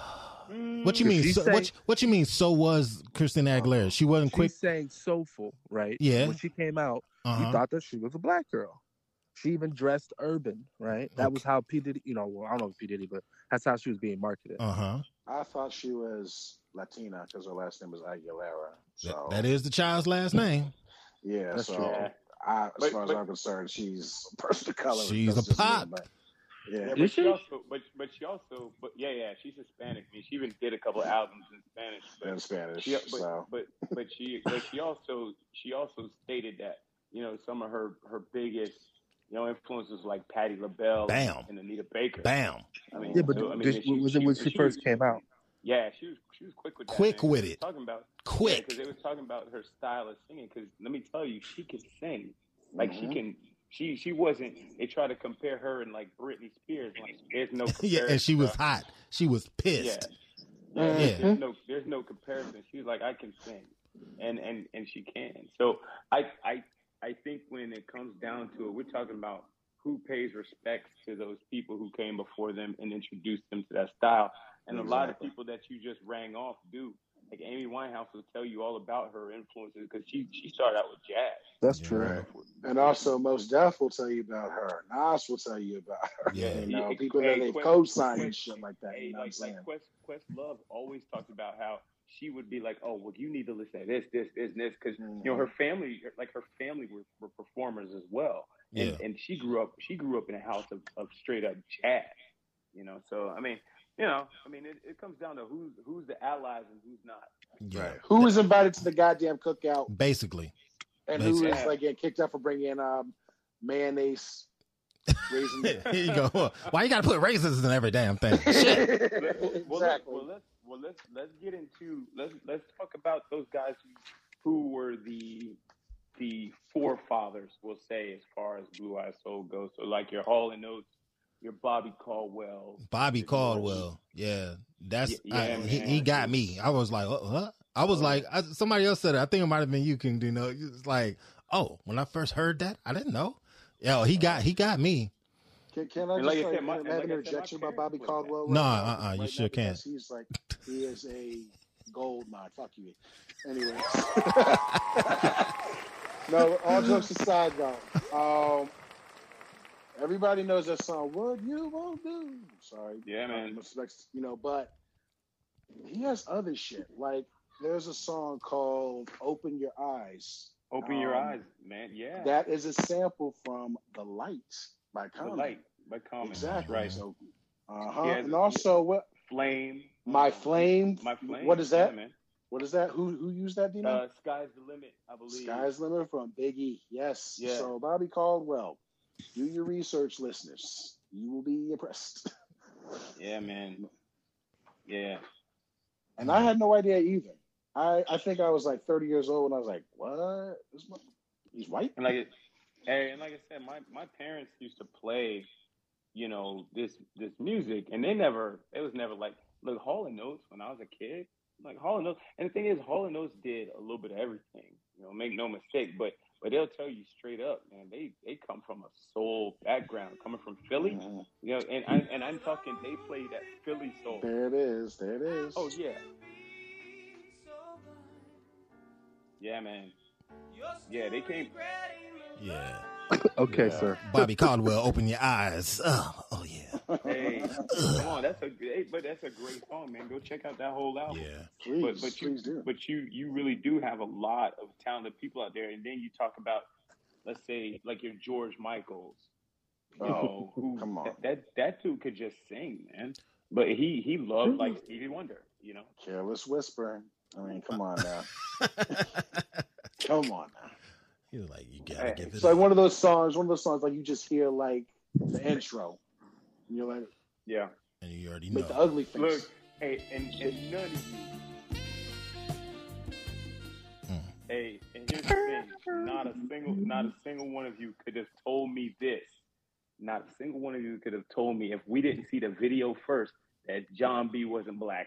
What you mean? So, sang- what, what you mean? So was Christina Aguilera? She wasn't She quick. sang soulful, right? Yeah. When she came out, Uh-huh. you thought that she was a black girl. She even dressed urban, right? That was how P Diddy, you know, well, I don't know if P Diddy, but that's how she was being marketed. Uh huh. I thought she was Latina because her last name was Aguilera. So That is the child's last name. yeah, That's so true. I, as But- far as but- I'm concerned, she's a person of color. She's a just me, pop. but- yeah, Yeah, but but she also, but but she also, but yeah, yeah, she's Hispanic. I mean, she even did a couple albums in Spanish. But in Spanish. She, but, so but but she but she also she also stated that you know some of her her biggest you know influences like Patti LaBelle Bam. and Anita Baker. Bam. I mean, Yeah, but so, I mean, did- and she- was it when and she first was- came out? Yeah, she was she was quick with that. Quick man. with it. Talking about Quick. because they was talking about her style of singing. Because let me tell you, she can sing. Like she Mhm. can. She she wasn't. They try to compare her and like Britney Spears. Like there's no yeah, and she was bro. hot. She was Yeah. pissed. Yeah, Yeah. there's- there's no there's no comparison. She's like I can sing, and and and she can. So I I I think when it comes down to it, we're talking about who pays respects to those people who came before them and introduced them to that style. And a lot of people that you just rang off do. Like Amy Winehouse will tell you all about her influences because she she started out with jazz. That's true. Right. And also, Mos Def will tell you about her. Nas will tell you about her. Yeah. You know, Hey, people that they co-sign and shit like that. Hey, You know what I'm like like Quest Quest Love always talked about how she would be like, oh, well, you need to listen to this, this, this, and this, because you know mm-hmm. her family, like her family, were, were performers as well, and Yeah. and she grew up, she grew up in a house of, of straight up jazz, you know. So I mean, you know, I mean, it, it comes down to who's who's the allies and who's not. Yeah. Who was invited to the goddamn cookout Basically. and who is like getting kicked out for bringing um, mayonnaise, raisins? Here you go. Why you gotta put raisins in every damn thing? Shit. well, let, well, let's well let's let's get into let's let's talk about those guys who, who were the the forefathers, we'll say, as far as Blue Eye Soul goes. So like your Hall and Oates, your Bobby Caldwell, Bobby Caldwell. Yeah, that's Yeah, yeah, I, he, he got me. I was like, what? what? I was like, I, somebody else said it. I think it might have been you, King Dino. It's like, oh, when I first heard that, I didn't know. Yo, he got he got me. Can, can I And just like I like, said, my- have and like an I said, my interjection about Bobby parents was Caldwell? No, right now? uh-uh, you Right sure can't. He's like he is a gold mine. Fuck you. Anyway. no, all jokes aside though. Um, everybody knows that song. What you won't do. Sorry. Yeah, man. Um, respects, you know, but he has other shit. Like there's a song called "Open Your Eyes." Open Your Um, Eyes, man. Yeah, That is a sample from "The Light" by Common. the light by Common. Exactly. Right. So, uh huh. And also, what Flame. my flame? My flame. What is Yeah, that? man. What is that? Who who used that? Dino? Uh, Sky's the limit, I believe. Sky's the limit from Biggie. Yes. Yeah. So Bobby Caldwell, do your research, listeners. You will be impressed. Yeah, man. Yeah. And I had no idea either. I I think I was like 30 years old and I was like, what? This he's white. And like, hey, and like I said, my my parents used to play, you know, this this music, and they never, it was never like, look, Hall and Oates when I was a kid, like Hall and Oates, and the thing is, Hall and Oates did a little bit of everything, you know, make no mistake, but but they'll tell you straight up, man, they they come from a soul background, coming from Philly, Mm-hmm. you know, and I, and I'm talking, they play that Philly soul. There it is. There it is. Oh yeah. Yeah, man. Yeah, they came. Yeah. Okay, Yeah. sir. Bobby Caldwell, open your eyes. Oh, yeah. Hey, come on, that's a hey, but that's a great song, man. Go check out that whole album. Yeah. Please, but but you please do. but you you really do have a lot of talented people out there, and then you talk about, let's say, like your George Michaels. You Oh, know, who come on. That, that that dude could just sing, man. But he he loved like Stevie Wonder, you know. Careless whisper. I mean, come on now. come on now. He's like, you gotta give it It's like one of those songs. One of those songs like you just hear like the intro. And you're like, Yeah. And you already make the know. ugly face. Look, hey, and, and none of you. Mm. Hey, and here's the thing: not a single, not a single one of you could have told me this. Not a single one of you could have told me if we didn't see the video first that Jon B wasn't black.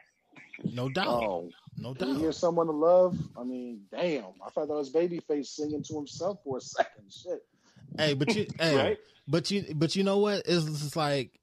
No doubt. Oh, No you hear someone to love? I mean, damn. I thought that was Babyface singing to himself for a second. Shit. Hey, but you, hey, Right? but you, but you know what? It's just like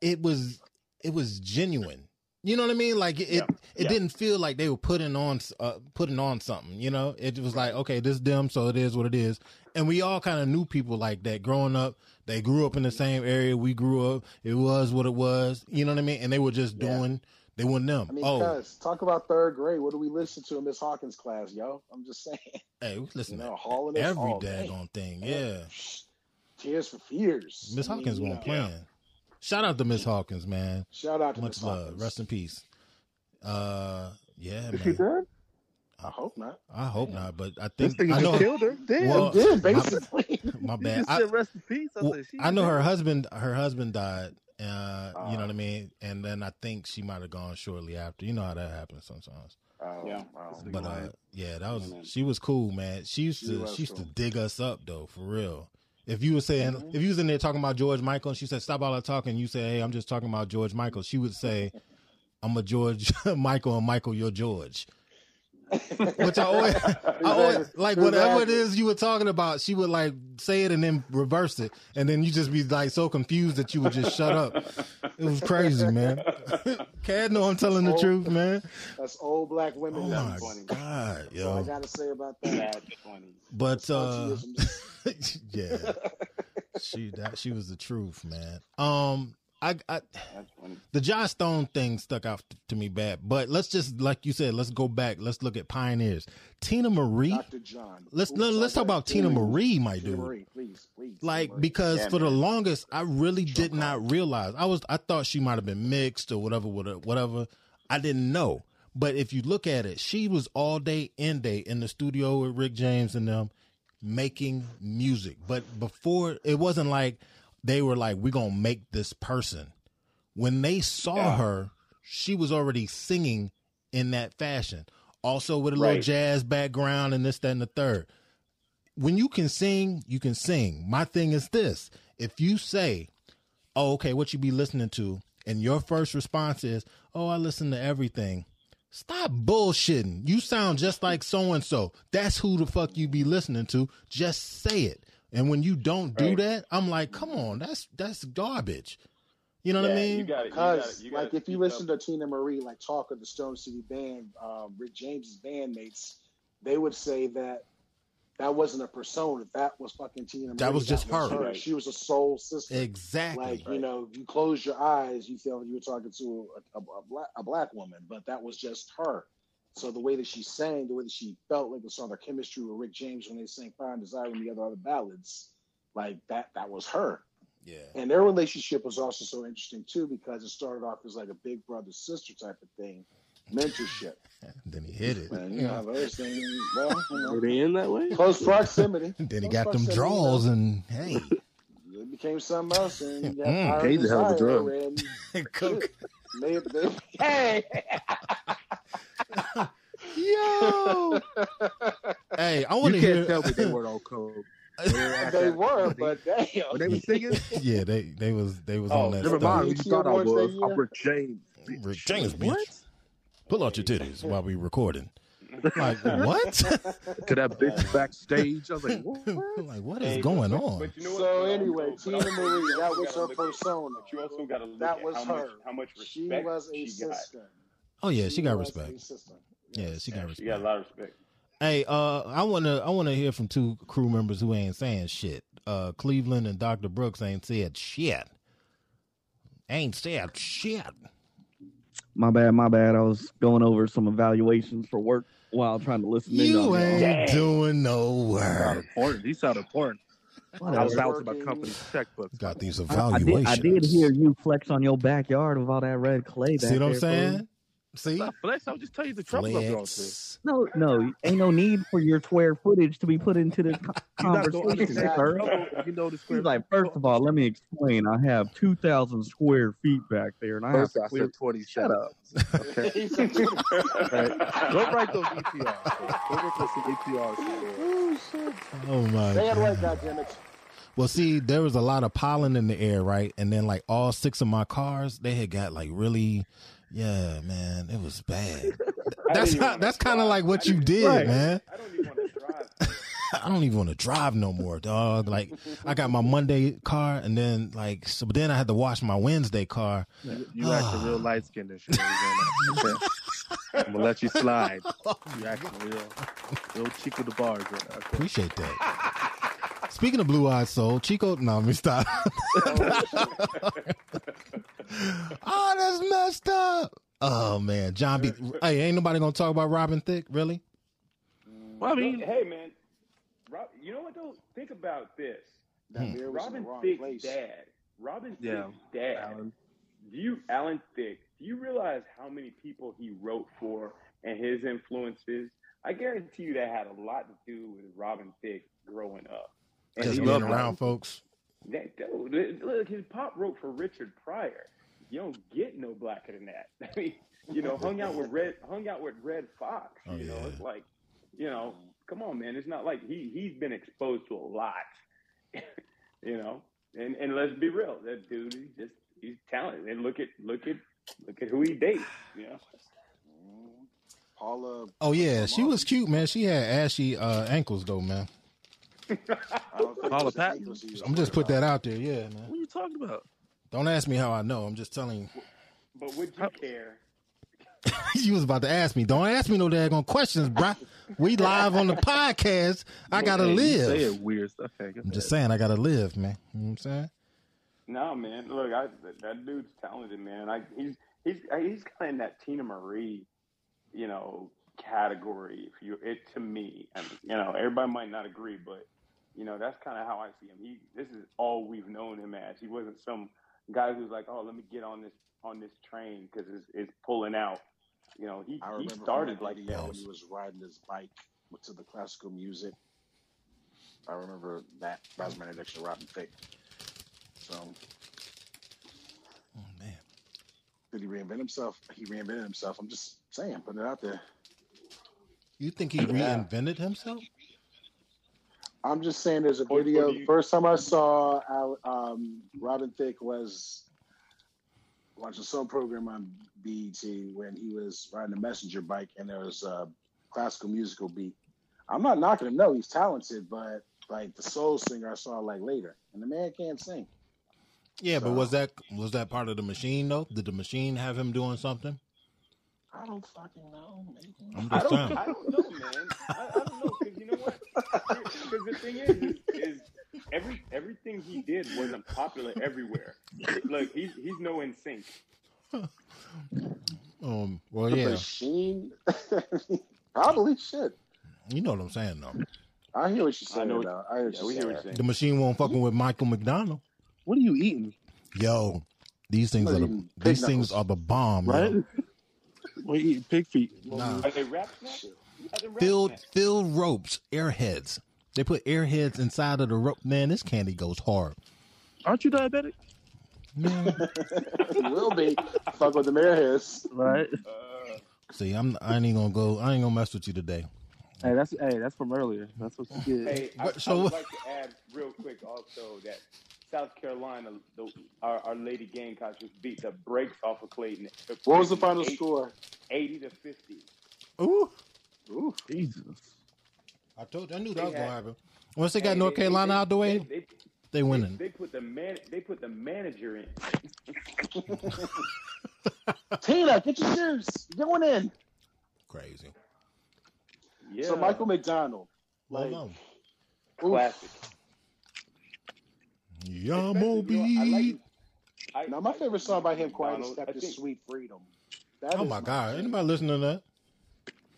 it was, it was genuine. You know what I mean? Like it, Yeah. it, it Yeah. didn't feel like they were putting on, uh, putting on something. You know, it was like, okay, this them, so it is what it is. And we all kind of knew people like that growing up. They grew up in the same area we grew up. It was what it was. You know what I mean? And they were just Yeah. doing. They weren't them. I mean, oh, cuz talk about third grade. What do we listen to in Miss Hawkins' class, yo? I'm just saying. hey, we listen You to know, hauling this every all day. daggone thing. Yeah. Yeah. Tears for Fears. Miss I mean, Hawkins you won't know, playing. Shout out to Miss Hawkins, man. Shout out to Much Miss love. Hawkins. Rest in peace. Uh, yeah, Is she dead? I hope not. I hope not, but I This think nigga I know. killed her. Damn. Well, Did basically. My you bad. just I, said rest in peace. I, well, said, I know her husband. Her husband died. Uh, you know Oh. what I mean. And then I think she might have gone shortly after. You know how that happens sometimes. Oh, Yeah. oh. But uh, yeah, that was Yeah, she was cool, man. She used She to was she used to dig us up though, for real. If you were saying Mhm. if you was in there talking about George Michael and she said stop all that talking, you say hey I'm just talking about George Michael. She would say I'm a George Michael and Michael you're George. Which I always, I always like whatever it is you were talking about, she would like say it and then reverse it, and then you just be like so confused that you would just shut up. It was crazy, man. Cad know I'm telling the truth, man. That's old black women. Oh my funny. god, That's all I yo. gotta say about that. Funny. But uh, yeah, she that she was the truth, man. Um, I, I the Josh Stone thing stuck out to me bad, but let's just like you said, let's go back. Let's look at pioneers. Teena Marie. Dr. John. Let's let, us talk about. Teena Marie, my Tina dude. Marie, please, please. Like because Yeah, for the longest, I really did not realize. I was I thought she might have been mixed or whatever, whatever, whatever. I didn't know. But if you look at it, she was all day in day in the studio with Rick James and them making music. But before it wasn't like they were like, we're gonna make this person. When they saw Yeah. her, she was already singing in that fashion. Also with a little jazz background and this, that, and the third when you can sing, you can sing. My thing is this: if you say, "Oh, okay, what you be listening to," and your first response is, "Oh, I listen to everything," stop bullshitting. You sound just like so and so. That's who the fuck you be listening to. Just say it. And when you don't do Right. that, I'm like, come on, that's that's garbage. You know what I mean? You got it. You got Because, it. You gotta like, if you speak listen up. to Teena Marie, like, talk of the Stone City Band, um, Rick James's bandmates, they would say that that wasn't a persona. That was fucking Teena Marie. That was just her. Right. She was a soul sister. exactly. Like, you know, if you close your eyes, you feel you were talking to a, a, a, black, a black woman, but that was just her. So the way that she sang, the way that she felt like the song, their chemistry with Rick James when they sang Fire and Desire and the other other ballads, like that, that was her. yeah. And their relationship was also so interesting too because it started off as like a big brother sister type of thing, mentorship. Then he hit it. And you know, those things, well, you know, Were they in that way? close proximity. Then he Close got them draws, and hey, It became something else, and you got Mm, Fire and Cage hell of a Desire, drug. and Cook. they, they, hey, yo. hey, I want You to can't hear. tell me they weren't on code. they were, but damn. When they were singing, yeah, they they was they was Oh, on that never mind. You thought I was. I'm Rick James. Rick James, bitch. What? Pull out your titties while we recording. Like what? To that bitch backstage. I was like, what? like what is Hey, going but- on? But you know So though? anyway, Teena Marie, that was her gotta look at- persona. But you also got to look That at was how her. much how much She respect was a she got. Oh yeah, she got was respect. A sister. Yeah, she got Yeah, respect. She got a lot of respect. Hey, uh, I wanna I wanna hear from two crew members who ain't saying shit. Uh, Cleveland and Dr. Brooks ain't said shit. Ain't said shit. My bad, my bad. I was going over some evaluations for work while trying to listen in. You on ain't y'all. doing no Sound work. important. He sounded important. I Whatever. was bouncing my Working. company's checkbook. Got these I, I did, evaluations. I did hear you flex on your backyard with all that red clay. Back See what I'm there, saying? Fool. See? Stop, Flex. I'll just tell you the trouble I'm going through. No, no, ain't no need for your square footage to be put into this co- You're not going to conversation, understand sir. the you know the square. He's like, first of all, let me explain. I have two thousand square feet back there, and I have First, to I clear. said 27. Shut up. Okay. He said right. Go write those EPRs. bro. Go write those EPRs. Oh, shit. Oh my Say it right, god. goddammit. Well, see, there was a lot of pollen in the air, right? And then like all six of my cars, they had got like really, yeah, man, it was bad. That's how, that's kind of like what you didn't- Right. man. I don't even want to drive. I don't even want to drive no more, dog. Like I got my Monday car, and then like so, but then I had to wash my Wednesday car. You, acting real light skinned and shit. I'm gonna let you slide. Oh, you acting real, real Chico DeBarge. Right. Okay. Appreciate that. Speaking of blue eyed soul, Chico, no, let me stop. oh, that's messed up. Oh man, Jon B. Hey, ain't nobody gonna talk about Robin Thicke, really? Well, I mean, hey man, Rob, you know what though? Think about this. Hmm. Bear was in the Robin wrong Thicke's place. dad. Robin Yeah, Thicke's dad. Do you Alan Thicke? Do you realize how many people he wrote for and his influences? I guarantee you that had a lot to do with Robin Thicke growing up. And Just he being was- around folks. That dude, look, his pop wrote for Richard Pryor. You don't get no blacker than that. I mean, you know, hung out with Red, hung out with Redd Foxx. Oh, you know, yeah. it's like, you know, come on, man. It's not like he he's been exposed to a lot. you know, and and let's be real, that dude, he's just he's talented. And look at look at look at who he dates. You know, Paula. Oh yeah, she was cute, man. She had ashy uh, ankles though, man. I don't think Paula it was Patton? ankles he was I'm just put that out there, yeah, man. What are you talking about? Don't ask me how I know. I'm just telling you. but would you care? you was about to ask me. Don't ask me no daggone questions, bro. We live on the podcast. I gotta Hey, you live. Say it weird stuff. Okay, I'm just saying, I gotta live, man. You know what I'm saying? No, man. Look, I, that, that dude's talented, man. I, he's he's he's kind of in that Teena Marie, you know, category. If you it to me, and you know, everybody might not agree, but you know, that's kind of how I see him. He this is all we've known him as. He wasn't some guy who's like, oh, let me get on this on this train because it's, it's pulling out. You know, he I he started like that. when he was riding his bike to the classical music. I remember that. That was my introduction to Robin Thicke. So, Oh man. did he reinvent himself? He reinvented himself. I'm just saying, putting it out there. You think he reinvented himself? I'm just saying there's a Or- or video. do you- First time I saw um, Robin Thicke was watching some program on BET when he was riding a messenger bike and there was a classical musical beat. I'm not knocking him. No, he's talented, but like the soul singer I saw like later, and the man can't sing. Yeah, but was that was that part of the machine though? Did the machine have him doing something? I don't fucking know. Maybe. I'm I don't. I don't know, man. I, I don't know because you know what? Because the thing is, is, is every everything he did wasn't popular everywhere. Look, he's he's no NSYNC. Um, well, The yeah, machine. Probably shit. you know what I'm saying though. I hear what you're I saying. know what- though. I hear what Yeah, you're we hear saying. what you're saying. The machine won't fucking with Michael McDonald. What are you eating? Yo, these things are the eating pig these things knuckles. are the bomb, yo. Right? What are you eating? Pig feet. Nah. Are they rap snacks? Are they Filled snacks? filled ropes, airheads. They put airheads inside of the rope. Man, this candy goes hard. Aren't you diabetic? Man, will be. Fuck with the mayor has. Right. Uh, see, I'm I ain't gonna go. I ain't gonna mess with you today. Hey, that's hey, that's from earlier. That's what you did. hey, I, But- so- I would like to add real quick also that South Carolina, the, our, our Lady Gamecocks just beat the brakes off of Creighton. What was the final Eight- score? Eighty to fifty. Ooh, Ooh. Jesus. I told you, I knew that They was gonna happen. Once they got North they- Carolina they- out the way, they, they, they winning. They put the man. They put the manager in. Tina, get your shoes. You're going in. Crazy. Yeah. So Michael McDonald. Well, Like, no. classic. Yamo Especially, you know, I like- beat. I- Now my I favorite song by him, Michael Quiet McDonald. Step, is Sweet Freedom. That Oh is my god! shit. Anybody listening to that?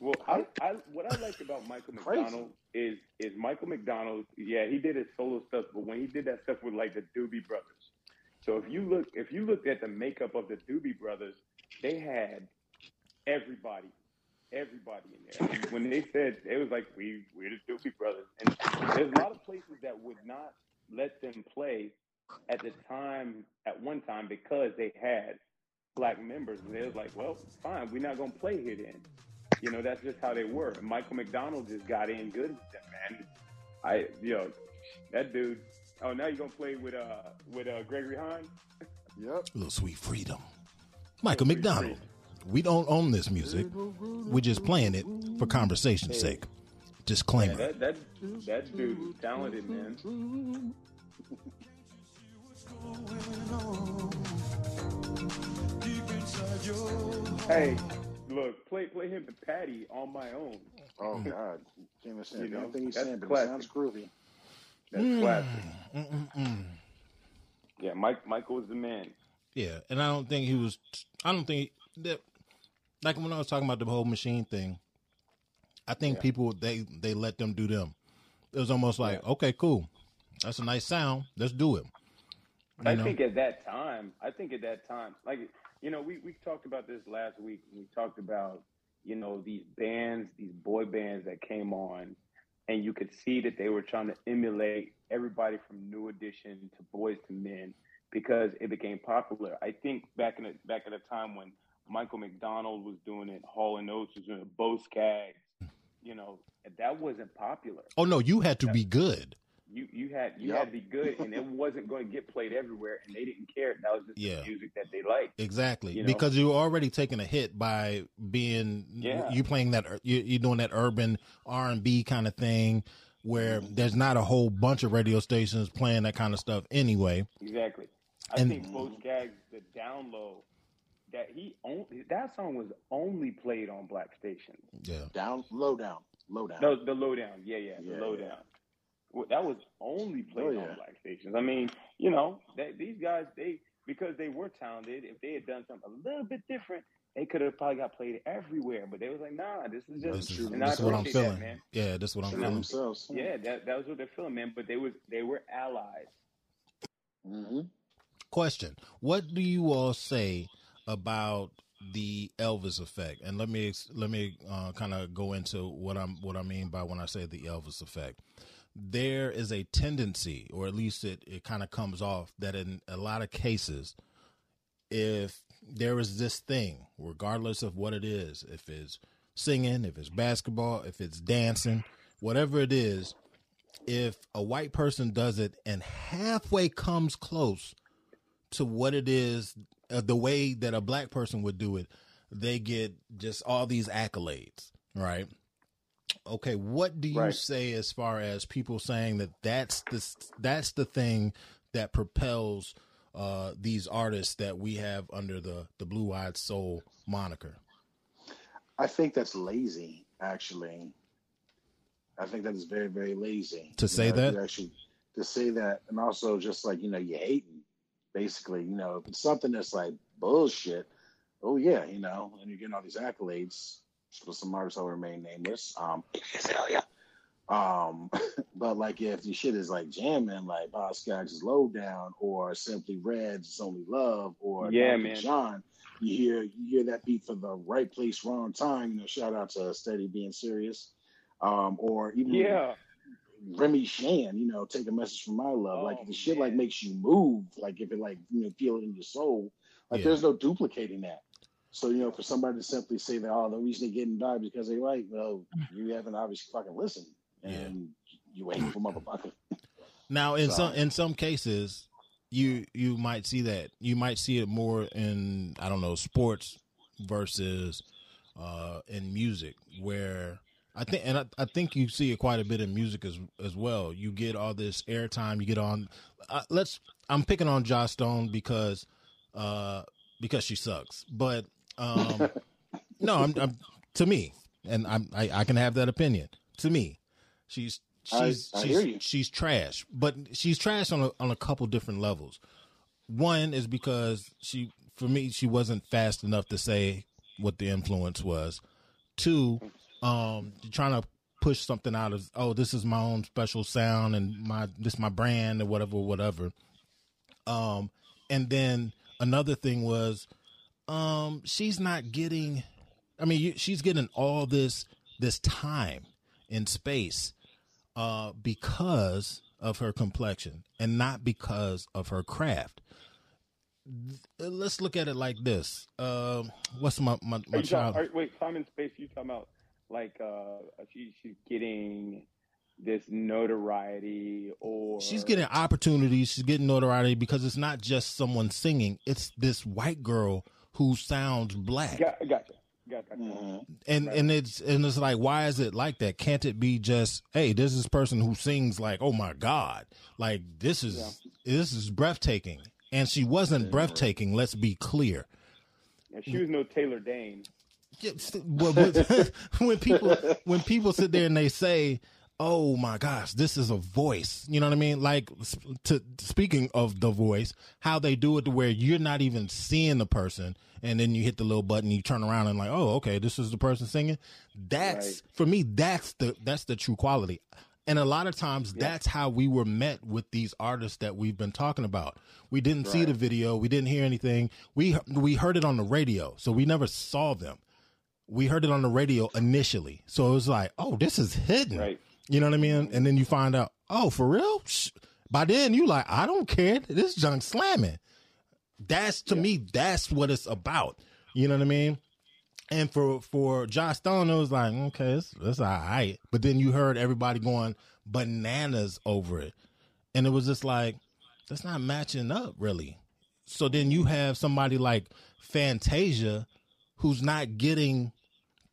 Well, I, I what I like about Michael McDonald is is Michael McDonald. Yeah, he did his solo stuff, but when he did that stuff with like the Doobie Brothers. So if you look if you looked at the makeup of the Doobie Brothers, they had everybody, everybody in there. And when they said it was like we we're the Doobie Brothers, and there's a lot of places that would not let them play at the time at one time because they had black members, and they was like, well, fine, we're not gonna play here then. You know, that's just how they were. And Michael McDonald just got in good with them, man. I, you know, that dude. Oh, now you're gonna play with uh with uh Gregory Hines. Yep. little sweet freedom. Michael McDonald. We don't own this music. We're just playing it for conversation's sake. Disclaimer. Yeah, that that that dude is talented, man. Hey, look, play play him and Patti on my own. Oh God, can't understand You know, anything he's that's saying, but it classic. sounds groovy. That's Mm. classic. Mm-mm-mm. Yeah, Mike Michael was the man. Yeah, and I don't think he was. I don't think that. Like when I was talking about the whole machine thing, I think Yeah. people they they let them do them. It was almost like, okay, cool, that's a nice sound. Let's do it. You I know? think at that time, I think at that time, like you know, we we talked about this last week. We talked about you know these bands, these boy bands that came on, and you could see that they were trying to emulate everybody from New Edition to Boyz II Men because it became popular. I think back in the back at a time when Michael McDonald was doing it, Hall and Oates was doing it, Boz Scaggs, you know, that wasn't popular. oh no, you had to be good. You you had you Yep. had to be good, and it wasn't going to get played everywhere, and they didn't care. That was just Yeah. the music that they liked. Exactly, You know? because you were already taking a hit by being Yeah. you playing that you you doing that urban R and B kind of thing, where Mm-hmm. there's not a whole bunch of radio stations playing that kind of stuff anyway. Exactly. I And- think Boz Scaggs, the down low, that he only that song was only played on black stations. Yeah, Down, low down, low down. No, the lowdown. Yeah, yeah, the Yeah, lowdown. Well, that was only played Oh, yeah. on black stations. I mean, you know, that, these guys, they because they were talented. If they had done something a little bit different, they could have probably got played everywhere. But they was like, nah, this is just. this is, and I this is what I'm appreciate that, feeling. man. yeah, that's what I'm For feeling. themselves. Yeah, that that was what they're feeling, man. But they was they were allies. hmm Question: What do you all say about the Elvis effect? And let me let me uh, kind of go into what I'm what I mean by when I say the Elvis effect. There is a tendency, or at least it it kind of comes off that in a lot of cases, if there is this thing, regardless of what it is, if it's singing, if it's basketball, if it's dancing, whatever it is, if a white person does it and halfway comes close to what it is, uh, the way that a black person would do it, they get just all these accolades, right? Okay, what do you Right. say as far as people saying that that's the that's the thing that propels uh, these artists that we have under the the Blue Eyed Soul moniker? I think that's lazy, actually. I think that is very, very lazy To You say know, that? actually to say that, and also just like you know, you hating basically. You know, if it's something that's like bullshit, oh yeah, you know, and you're getting all these accolades for some artists that will remain nameless. Um, hell yeah. Um, but like if the shit is like jamming, like Boz Scaggs is low down, or Simply Red's It's Only Love, or Yeah, Dr. man. John, you hear you hear that beat for the right place, wrong time. You know, shout out to Steady being serious. Um, or even Yeah. Remy Shand, you know, take a message from my love. like Oh, if the shit like makes you move, like if it like you know feel it in your soul, like Yeah. there's no duplicating that. So you know, for somebody to simply say that, oh, the reason they're getting died because they right, well, you haven't obviously fucking listened, and you waiting for motherfucker. Now, in So- some in some cases, you you might see that you might see it more in I don't know sports versus uh, in music, where I think and I, I think you see it quite a bit in music as as well. You get all this airtime. You get on. Uh, let's. I'm picking on Joss Stone because uh, because she sucks, but um, no, I'm, I'm to me, and I'm I, I can have that opinion. To me, she's she's I she's hear you. she's trash, but she's trash on a, on a couple different levels. One is because she, for me, she wasn't fast enough to say what the influence was. Two, um, trying to push something out of oh, this is my own special sound and my this my brand or whatever, whatever. Um, and then another thing was, um, she's not getting. I mean, you, she's getting all this this time in space uh, because of her complexion and not because of her craft. Th- Let's look at it like this. Um, what's my my, my child? talking, are, wait, Simon Space, you talking about like uh she, she's getting this notoriety or She's getting opportunities. She's getting notoriety because it's not just someone singing. It's this white girl who sounds black. Got, gotcha. Gotcha. Mm-hmm. and and it's and it's like why is it like that can't it be just hey this is person who sings like oh my god like this is this is breathtaking and she wasn't breathtaking let's be clear And she was no Taylor Dayne. But- but when people when people sit there and they say oh my gosh this is a voice. You know what i mean? Like to speaking of the voice how they do it to where you're not even seeing the person and then you hit the little button you turn around and like oh okay this is the person singing. That's for me that's the that's the true quality. And a lot of times that's how we were met with these artists that we've been talking about. We didn't see the video we didn't hear anything. We we heard it on the radio so we never saw them. We heard it on the radio initially. So it was like, oh, this is hidden. You know what I mean? And then you find out, oh, for real? By then you like, I don't care. This junk slamming. That's to me, that's what it's about. You know what I mean? And for for Josh Stone, it was like, okay, it's, it's all right. But then you heard everybody going bananas over it. And it was just like, that's not matching up really. So then you have somebody like Fantasia who's not getting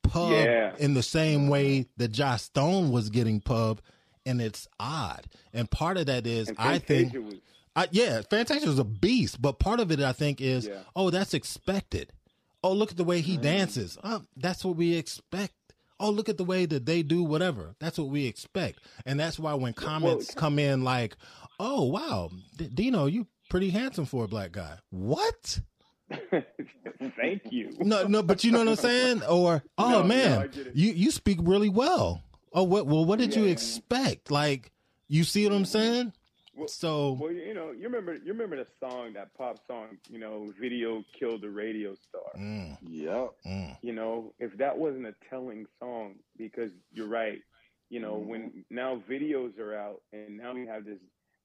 pub Yeah. in the same way that Josh Stone was getting pub, and it's odd. And part of that is I think was- I, yeah, Fantasia was a beast, but part of it I think is Yeah. oh that's expected. Oh look at the way he mm-hmm. dances. Oh, that's what we expect. Oh look at the way that they do whatever. That's what we expect, and that's why when comments come in like, "Oh wow, D- Dino, you pretty handsome for a black guy." What? Thank you. No, no, but you know what I'm saying? Or oh No, no, man, I get it. you you speak really well. Oh what? Well, what did you expect? Like, you see what I'm saying? Well, so well, you know, you remember, you remember the song, that pop song, you know, "Video Killed the Radio Star." Mm, Yep. You know, if that wasn't a telling song, because you're right. You know, when now videos are out, and now we have this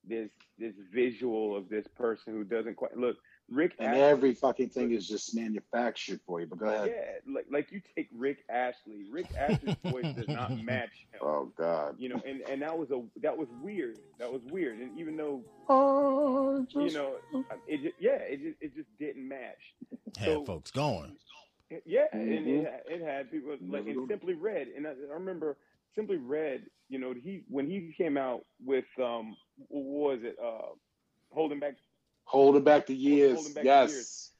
this this visual of this person who doesn't quite look. Rick And Astley- every fucking thing is just manufactured for you. But go ahead. Yeah, like like you take Rick Astley. Rick Astley's voice does not match him. Oh God. You know, and and that was a that was weird. That was weird. And even though Oh, you know, it just, yeah, it just it just didn't match. had folks going. Yeah, and Mhm. it, had- it had people like and Simply Red, and I, I remember Simply Red. You know, he when he came out with um, what was it? Uh, holding back Holding back the years. Holding Back the yes. Years.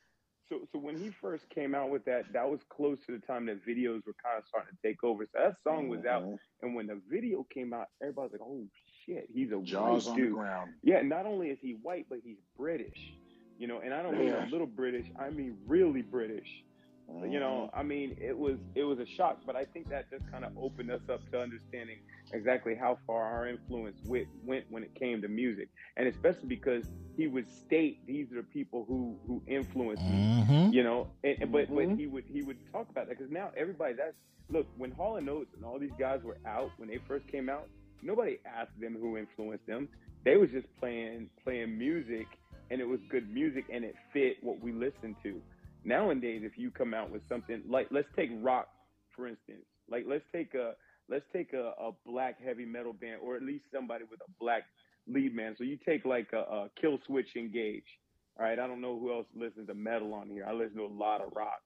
So, so when he first came out with that, that was close to the time that videos were kind of starting to take over. So that song was out, Mm-hmm. and when the video came out, everybody's like, "Oh shit, he's a Jaws white on the dude." ground. Yeah, not only is he white, but he's British. You know, and I don't mean Yeah. a little British. I mean really British. You know, Mm-hmm. I mean it was it was a shock, but I think that just kind of opened us up to understanding exactly how far our influence went, went when it came to music, and especially because he would state these are the people who who influenced me. Mhm. You know, and, and- but Mm-hmm. but he would he would talk about that because now everybody that's look when Hall and Oates and all these guys were out when they first came out, nobody asked them who influenced them. They was just playing playing music, and it was good music, and it fit what we listened to. Nowadays, if you come out with something like let's take rock for instance, like let's take a let's take a, a black heavy metal band or at least somebody with a black lead man. So you take like a, a Killswitch Engage. All right, I don't know who else listens to metal on here. I listen to a lot of rock.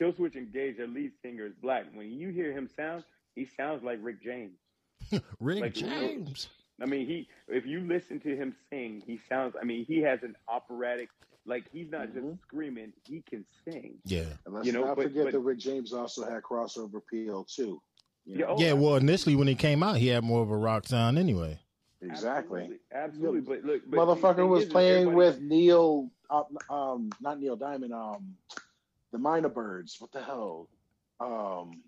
Killswitch Engage, their lead singer is black. When you hear him sound, he sounds like Rick James. Rick Like, James. I mean, he if you listen to him sing, he sounds. I mean, he has an operatic. Like he's not just mm-hmm. screaming; he can sing. Yeah. And let's You know, not but- forget but- that Rick James also had crossover appeal too. You Yeah, know? Yeah, well, initially when he came out, he had more of a rock sound anyway. exactly. Absolutely, but look, but Motherfucker thing was is, is playing with Neil, uh, um, not Neil Diamond, um, the Mynah Birds. What the hell? Um,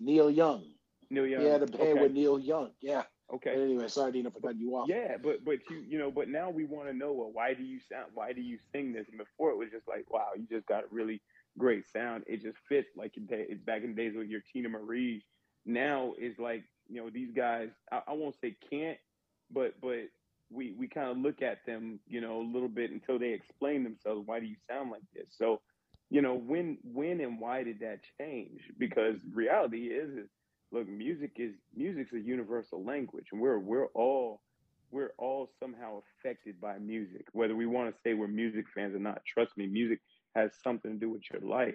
Neil Young. Neil Young. He had a band okay. with Neil Young. Yeah. Okay. But anyway, sorry, Dina, for cutting you off. Yeah, but but you you know, but now we want to know well, why do you sound why do you sing this? And before it was just like, wow, you just got a really great sound. It just fits like in day, it's back in the days with your Teena Marie. Now is like you know these guys. I, I won't say can't, but but we we kind of look at them you know a little bit until they explain themselves. Why do you sound like this? So you know when when and why did that change? Because reality is is look, music is music's a universal language, and we're we're all we're all somehow affected by music, whether we want to say we're music fans or not. Trust me, music has something to do with your life.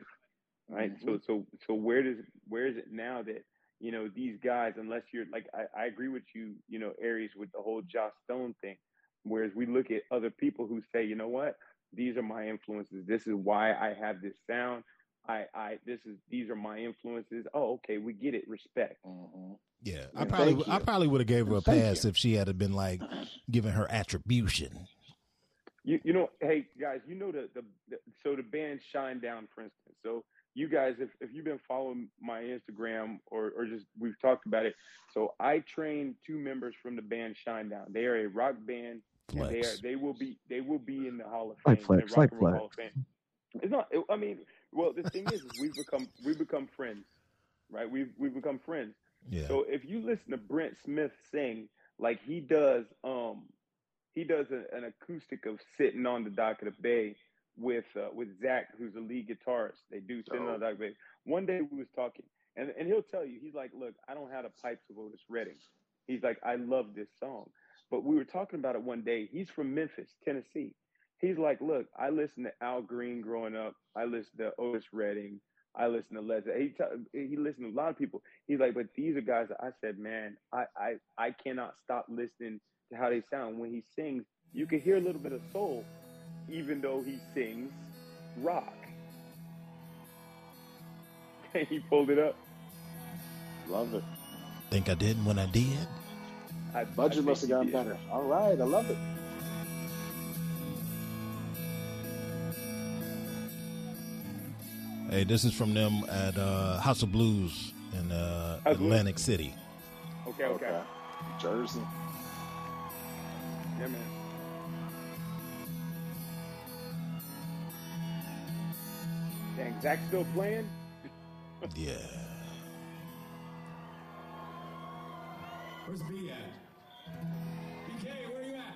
right? So mm-hmm. so so where does where is it now that you know these guys, unless you're like I, I agree with you, you know, Aries with the whole Josh Stone thing. Whereas we look at other people who say, you know what, these are my influences. This is why I have this sound. I I this is these are my influences. Oh, okay, we get it. Respect. Mm-hmm. Yeah, I probably I probably would have gave her a Thank pass if she had been like giving her attribution. You you know, hey guys, you know the, the the so the band Shinedown, for instance. So you guys, if if you've been following my Instagram or or just we've talked about it. So I trained two members from the band Shinedown. They are a rock band. And they are Flex. they will be they will be in the Hall of Like Fame. flex, Rock like flex. Hall of Fame. It's not. I mean, well, the thing is, is we've become we've become friends, right? We've we've become friends. Yeah. So if you listen to Brent Smith sing like he does, um, he does a, an acoustic of "Sitting on the Dock of the Bay" with uh, with Zach, who's the lead guitarist. They do "Sitting on the Dock of the Bay." One day we was talking, and and he'll tell you, he's like, "Look, I don't have the pipes of Otis Redding." He's like, "I love this song," but we were talking about it one day. He's from Memphis, Tennessee. He's like, "Look, I listened to Al Green growing up. I listened to Otis Redding." I listened to Les. He t- he listened to a lot of people. He's like, but these are guys that I said, man, I I I cannot stop listening to how they sound. When he sings, you can hear a little bit of soul, even though he sings rock. And he pulled it up. Love it. Think I did when I did. I, Budget must have gotten better. All right, I love it. Hey, this is from them at uh, House of Blues in uh, House. Atlantic City. Okay, okay. Jersey. Yeah, man. Dang, Zach's still playing? Yeah. Where's B at? BK, where are you at?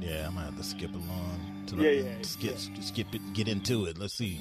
Yeah, I might have to skip along to Yeah, the yeah, skip skip it, get into it. Let's see.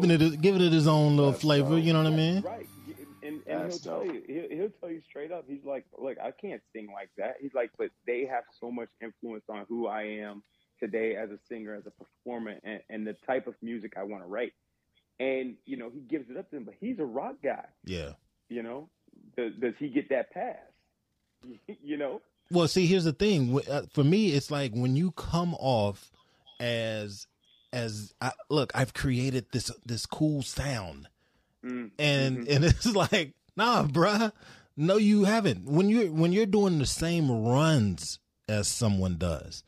Giving it giving it his own little flavor, you know what I mean? Right. And, and he'll tell dope. you, he'll, he'll tell you straight up. He's like, look, I can't sing like that. He's like, but they have so much influence on who I am today as a singer, as a performer, and, and the type of music I want to write. And you know, he gives it up to him, but he's a rock guy. Yeah. You know, does, does he get that pass? you know, Well, see, here's the thing. Uh, For me, it's like when you come off as as I, look, I've created this this cool sound, Mm, and mhm. and it's like, nah, bruh, no, you haven't. When you're when you're doing the same runs as someone does,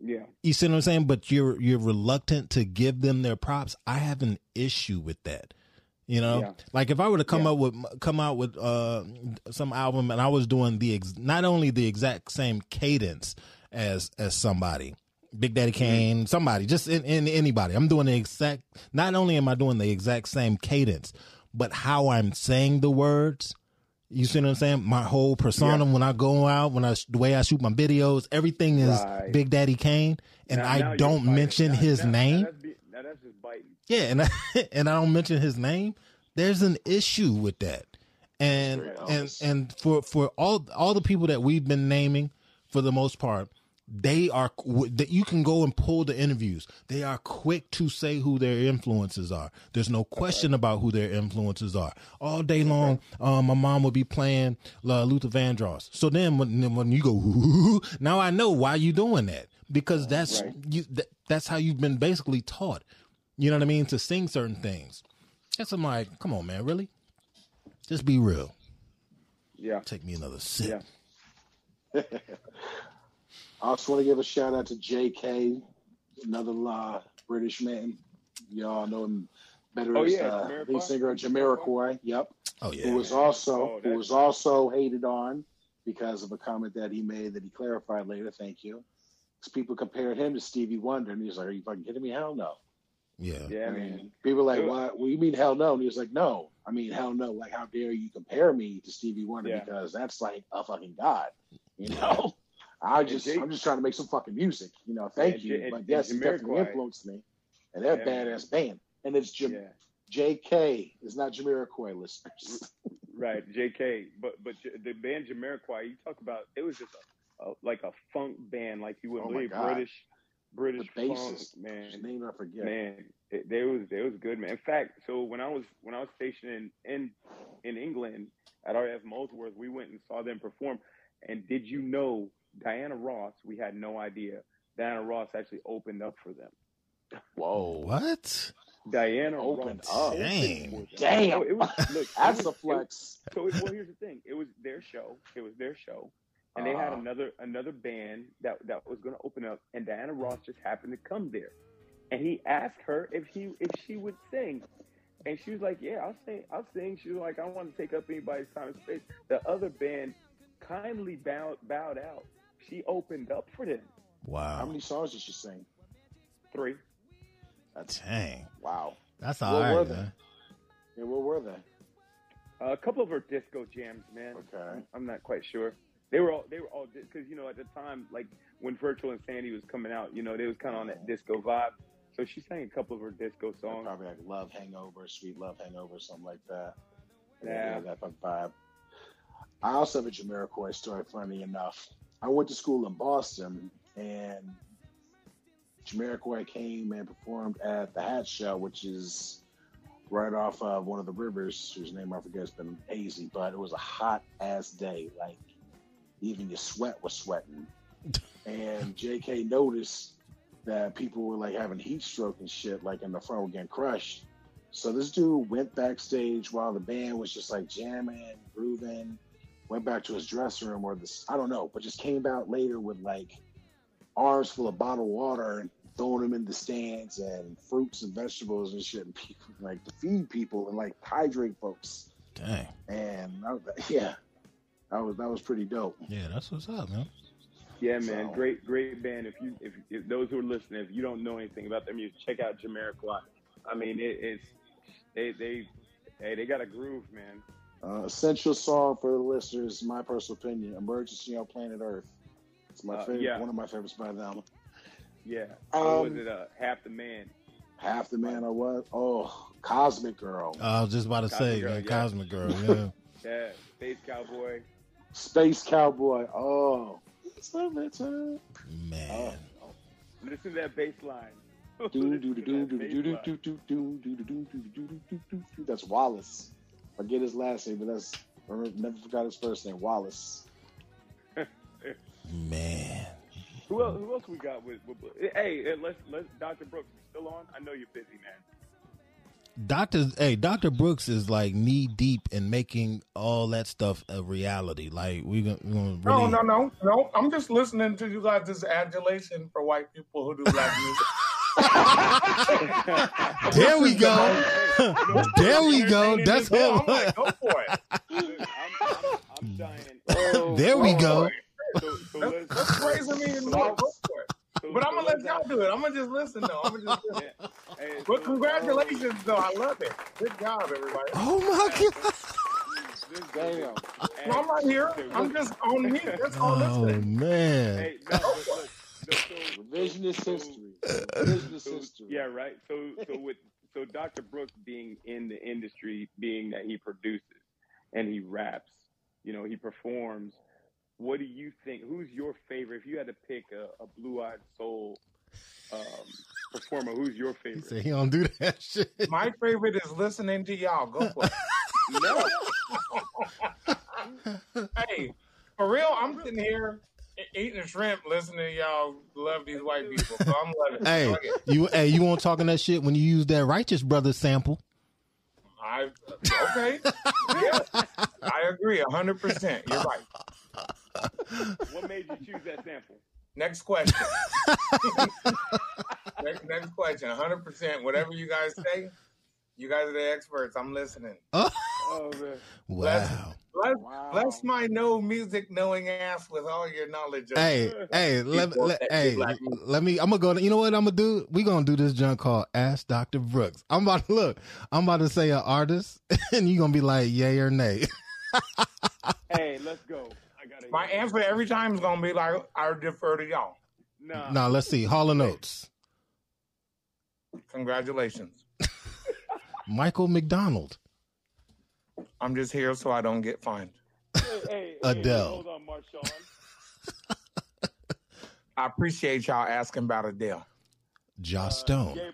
yeah, you see what I'm saying? But you're you're reluctant to give them their props. I have an issue with that. You know, Yeah. like if I were to come up with come out with uh some album and I was doing the ex- not only the exact same cadence as as somebody, Big Daddy Mm-hmm. Kane, somebody, just in, in anybody. I'm doing the exact. Not only am I doing the exact same cadence, but how I'm saying the words. You see what I'm saying? My whole persona when I go out, when I the way I shoot my videos, everything is Right. Big Daddy Kane, and Now- now I you're don't mention Now- his now- name. Now that's, be, now that's just biting. Yeah, and I, and I don't mention his name. There's an issue with that, and and and for for all all the people that we've been naming, for the most part, they are that you can go and pull the interviews. They are quick to say who their influences are. There's no question about who their influences are. All day long, um, my mom would be playing uh, Luther Vandross. So then when when you go, now I know why you doing that because that's you. That, that's how you've been basically taught. You know what I mean? To sing certain things. That's I'm like, come on, man, really? Just be real. Yeah. Take me another sip. I also want to give a shout out to J.K., another uh, British man. Y'all know him better Oh, as yeah, uh, lead singer of Jamiroquai. Yep. Oh yeah. Who was also Oh, who was also hated on because of a comment that he made that he clarified later. Thank you. 'Cause people compared him to Stevie Wonder, and he was like, "Are you fucking kidding me? Hell no." Yeah. Yeah, I man. mean, people were like, It was- "What? What you mean hell no?" And he was like, "No, I mean hell no. Like, how dare you compare me to Stevie Wonder Yeah. because that's like a fucking god, you know." I just, Jake- I'm just trying to make some fucking music, you know. Thank Yeah, you, and- but and yes, it definitely influenced me, and they're a Yeah, badass band. And it's Yeah. J.K. is not Jamiroquai listeners. Right, J.K. But but the band Jamiroquai, you talk about it was just a, a like a funk band, like you wouldn't Oh believe, British British The funk, bassist, man. His name I forget. Man, it, they was they was good, man. In fact, so when I was when I was stationed in in, in England at RF Molesworth, we went and saw them perform. And did you know Diana Ross? We had no idea. Diana Ross actually opened up for them. Whoa, What? Diana Opened Ross up. opened Dang. Damn. So it was, look, it That's was- a it- flex. so it, well, here's the thing. It was their show. It was their show, and they had Uh-huh. another another band that that was going to open up, and Diana Ross just happened to come there, and he asked her if he if she would sing, and she was like, "Yeah, I'll sing. I'll sing." She was like, "I don't want to take up anybody's time and space." The other band kindly bowed bowed out. She opened up for them. Wow. How many songs did she sing? Three. That's Dang. wow. That's What all were right, they? man. Yeah, what were they? Uh, a couple of her disco jams, man. Okay. I'm not quite sure. They were all they were all because you know at the time like when Virtual Insanity was coming out, you know they was kind of on that disco vibe. So she sang a couple of her disco songs. Probably like Love Hangover, Sweet Love Hangover, something like that. Yeah. that vibe. I also have a Jamiroquai story, funny enough. I went to school in Boston, and Jamiroquai came and performed at the Hatch Shell, which is right off of one of the rivers, whose name I forget. It's been hazy, but it was a hot ass day. Like, even your sweat was sweating. And JK noticed that people were like having heat stroke and shit, like in the front were getting crushed. So this dude went backstage while the band was just like jamming, grooving, went back to his dressing room or this I don't know, but just came out later with like arms full of bottled water and throwing them in the stands and fruits and vegetables and shit and people like to feed people and like hydrate folks. Dang. And I was, yeah, that was that was pretty dope. Yeah, that's what's up, man. Yeah, man, So- great great band. If you if, if those who are listening, if you don't know anything about their music, check out Jamiroquai. I mean, it, it's they they hey they got a groove, man. Uh, essential song for the listeners, my personal opinion, "Emergency on Planet Earth." It's my uh, favorite, yeah. one of my favorites by the album. Yeah, um, was it? Uh, Half the man. Half the man, or what? Oh, Cosmic Girl. I was just about to Cosmic say, Girl, man, yeah. Cosmic Girl. Yeah. yeah, Space Cowboy. Space Cowboy. Oh, it's summertime. Man, oh. listen to that bass line. That's Wallace. Forget his last name, but that's I never forgot his first name, Wallace. Man. Who else? Who else we got with? with hey, hey, let's let's. Dr. Brooks, you still on? I know you're busy, man. Doctor, hey, Doctor Brooks is like knee deep in making all that stuff a reality. Like we gonna, we gonna No, really. no, no, no. I'm just listening to you guys' this adulation for white people who do black music. There we go. there we go. That's him. him. I'm like, go for it. I'm dying. There we Go go. for. So, so That's, let's, that's praising me and more. Go for it. so, But I'm gonna let let's y'all do it. I'm gonna just listen though. I'm gonna just listen. Yeah. Hey, But so, congratulations though. I love it. Good job, everybody. Oh my god. Damn. No, I'm not here. I'm just on mute. That's all Oh listening. man. Hey, no, look, so, so, Revisionist so- history. Revisionist so- history. Yeah, right. So, so with so Dr. Brooks being in the industry, being that he produces and he raps, you know, he performs. What do you think? Who's your favorite? If you had to pick a, a blue-eyed soul um, performer, who's your He favorite? said he don't do that shit. My favorite is listening to y'all. Go for it. No. hey, for real, I'm sitting here eating a shrimp, listening to y'all love these white people. So I'm loving it. Hey, Fuck it. you hey, you want talking that shit when you use that Righteous Brothers sample? I okay. Yeah, I agree, hundred percent. You're right. What made you choose that sample? Next question. next, next question. hundred percent. Whatever you guys say, You guys are the experts. I'm listening. Oh. Oh, Oh man. wow. Bless, bless my no music knowing ass with all your knowledge. Of Hey, hey, let, let, hey, black music. let me. I'm gonna go. You know what I'm gonna do? We gonna do this junk called Ask Doctor Brooks. I'm about to look. I'm about to say an artist, and you gonna be like, yay or nay. Hey, let's go. I gotta. My answer every time is gonna be like, I defer to y'all. Nah. now let's see. Hall and Oates. Congratulations. Michael McDonald. I'm just here so I don't get fined. Hey, hey, hey, Adele. hold on, Marshawn. I appreciate y'all asking about Adele. Joss Stone. Uh,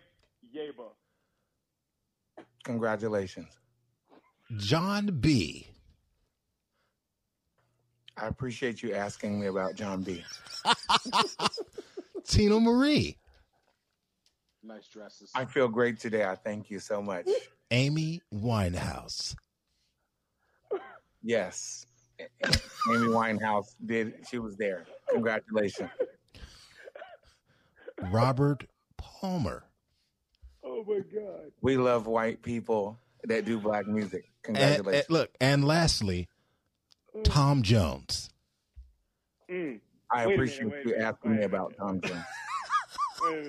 Ye- Yebba. Congratulations. Jon B. I appreciate you asking me about Jon B. Teena Marie. Nice dresses. I feel great today. I thank you so much. Amy Winehouse. Yes. Amy Winehouse did. She was there. Congratulations. Robert Palmer. Oh my God. We love white people that do black music. Congratulations. and- look, and lastly, Tom Jones. Mm. I Wait appreciate minute, you asking wait me about Tom Jones. Wait a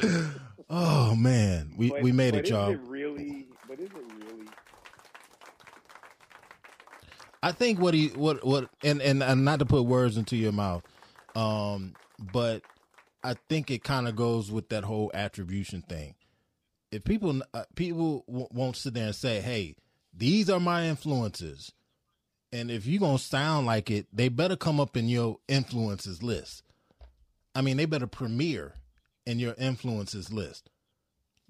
minute. Oh man, we But- we made it, y'all. It really? But is it really? I think what he what what and, and and not to put words into your mouth, um, but I think it kind of goes with that whole attribution thing. If people uh, people w- won't sit there and say, "Hey, these are my influences," and if you're gonna sound like it, they better come up in your influences list. I mean, they better premiere in your influences list.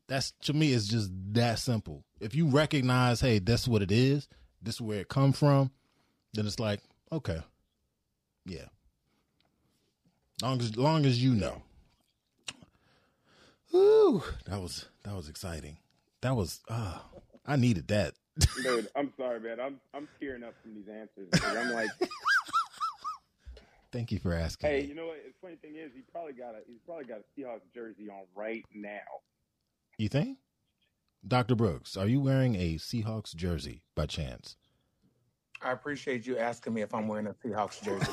That's to me, it's just that simple. If you recognize, hey, that's what it is. This is where it come from. Then it's like, okay, yeah. Long as long as you know. Ooh, that was that was exciting. That was ah, I needed that. Dude, I'm sorry, man. I'm I'm tearing up from these answers. I'm like, Thank you for asking. hey, me. you know what? The funny thing is, he probably got a he's probably got a Seahawks jersey on right now. You think? Dr. Brooks, are you wearing a Seahawks jersey by chance? I appreciate you asking me if I'm wearing a Seahawks jersey.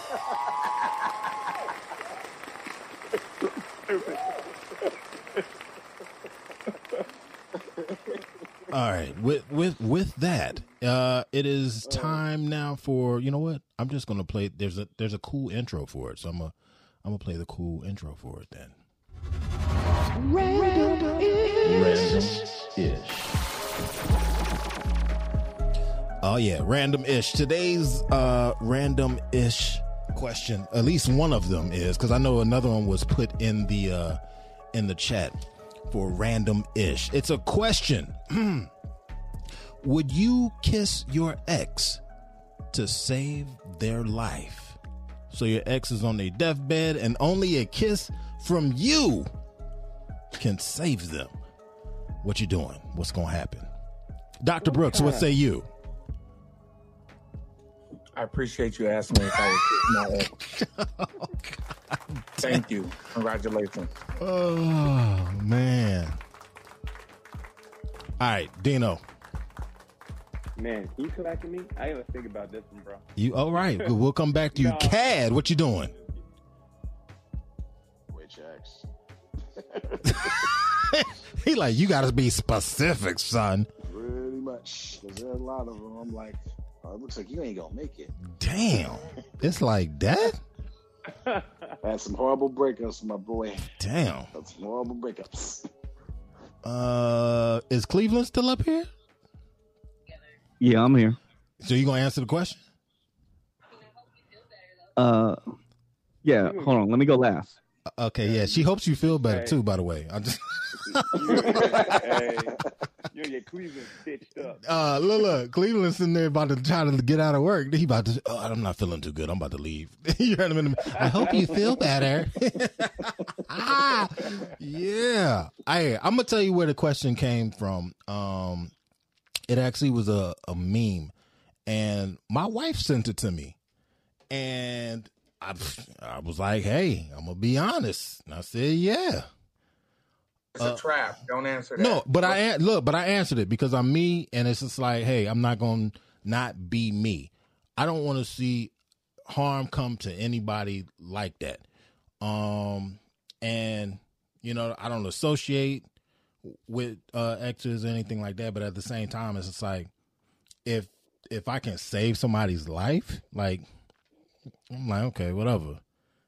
All right. With with with that, uh it is time now for you know what? I'm just gonna play there's a there's a cool intro for it. So I'm gonna I'm gonna play the cool intro for it then. Oh yeah, random ish. Today's uh random ish question, at least one of them is because I know another one was put in the uh in the chat for random ish. It's a question. Would you kiss your ex to save their life? So your ex is on their deathbed and only a kiss from you can save them. What you doing? What's gonna happen? Dr. Brooks, what say you? I appreciate you asking me if I was kissing my ex. Oh, Thank you. Congratulations. Oh man. All right, Dino. Man, can you come back to me? I gotta think about this one, bro. You all right? We'll come back to you. No. Cad, what you doing? Which ex? He like, you gotta be specific, son. Pretty much. 'Cause there's a lot of them. I'm like, oh, it looks like you ain't gonna make it. Damn. It's like that? I had some horrible breakups with my boy. Damn. Had some horrible breakups. Uh is Cleveland still up here? Yeah, I'm here. So you gonna answer the question? Uh, yeah. Hold on. Let me go last. Okay, yeah. She hopes you feel better Hey. too, by the way. I just hey, you get Cleveland stitched up. uh look, look, Cleveland's sitting there about to try to get out of work. He about to oh, I'm not feeling too good. I'm about to leave. you heard him in the, I hope you feel better. ah, yeah. I I'm gonna tell you where the question came from. Um it actually was a, a meme and my wife sent it to me. And I I was like, hey, I'm gonna be honest. And I said, yeah. It's Uh, a trap. Don't answer that. No, but I look, but I answered it because I'm me, and it's just like, hey, I'm not gonna not be me. I don't want to see harm come to anybody like that. Um, and you know, I don't associate with uh exes or anything like that, but at the same time, it's just like if if I can save somebody's life, like I'm like, okay, whatever,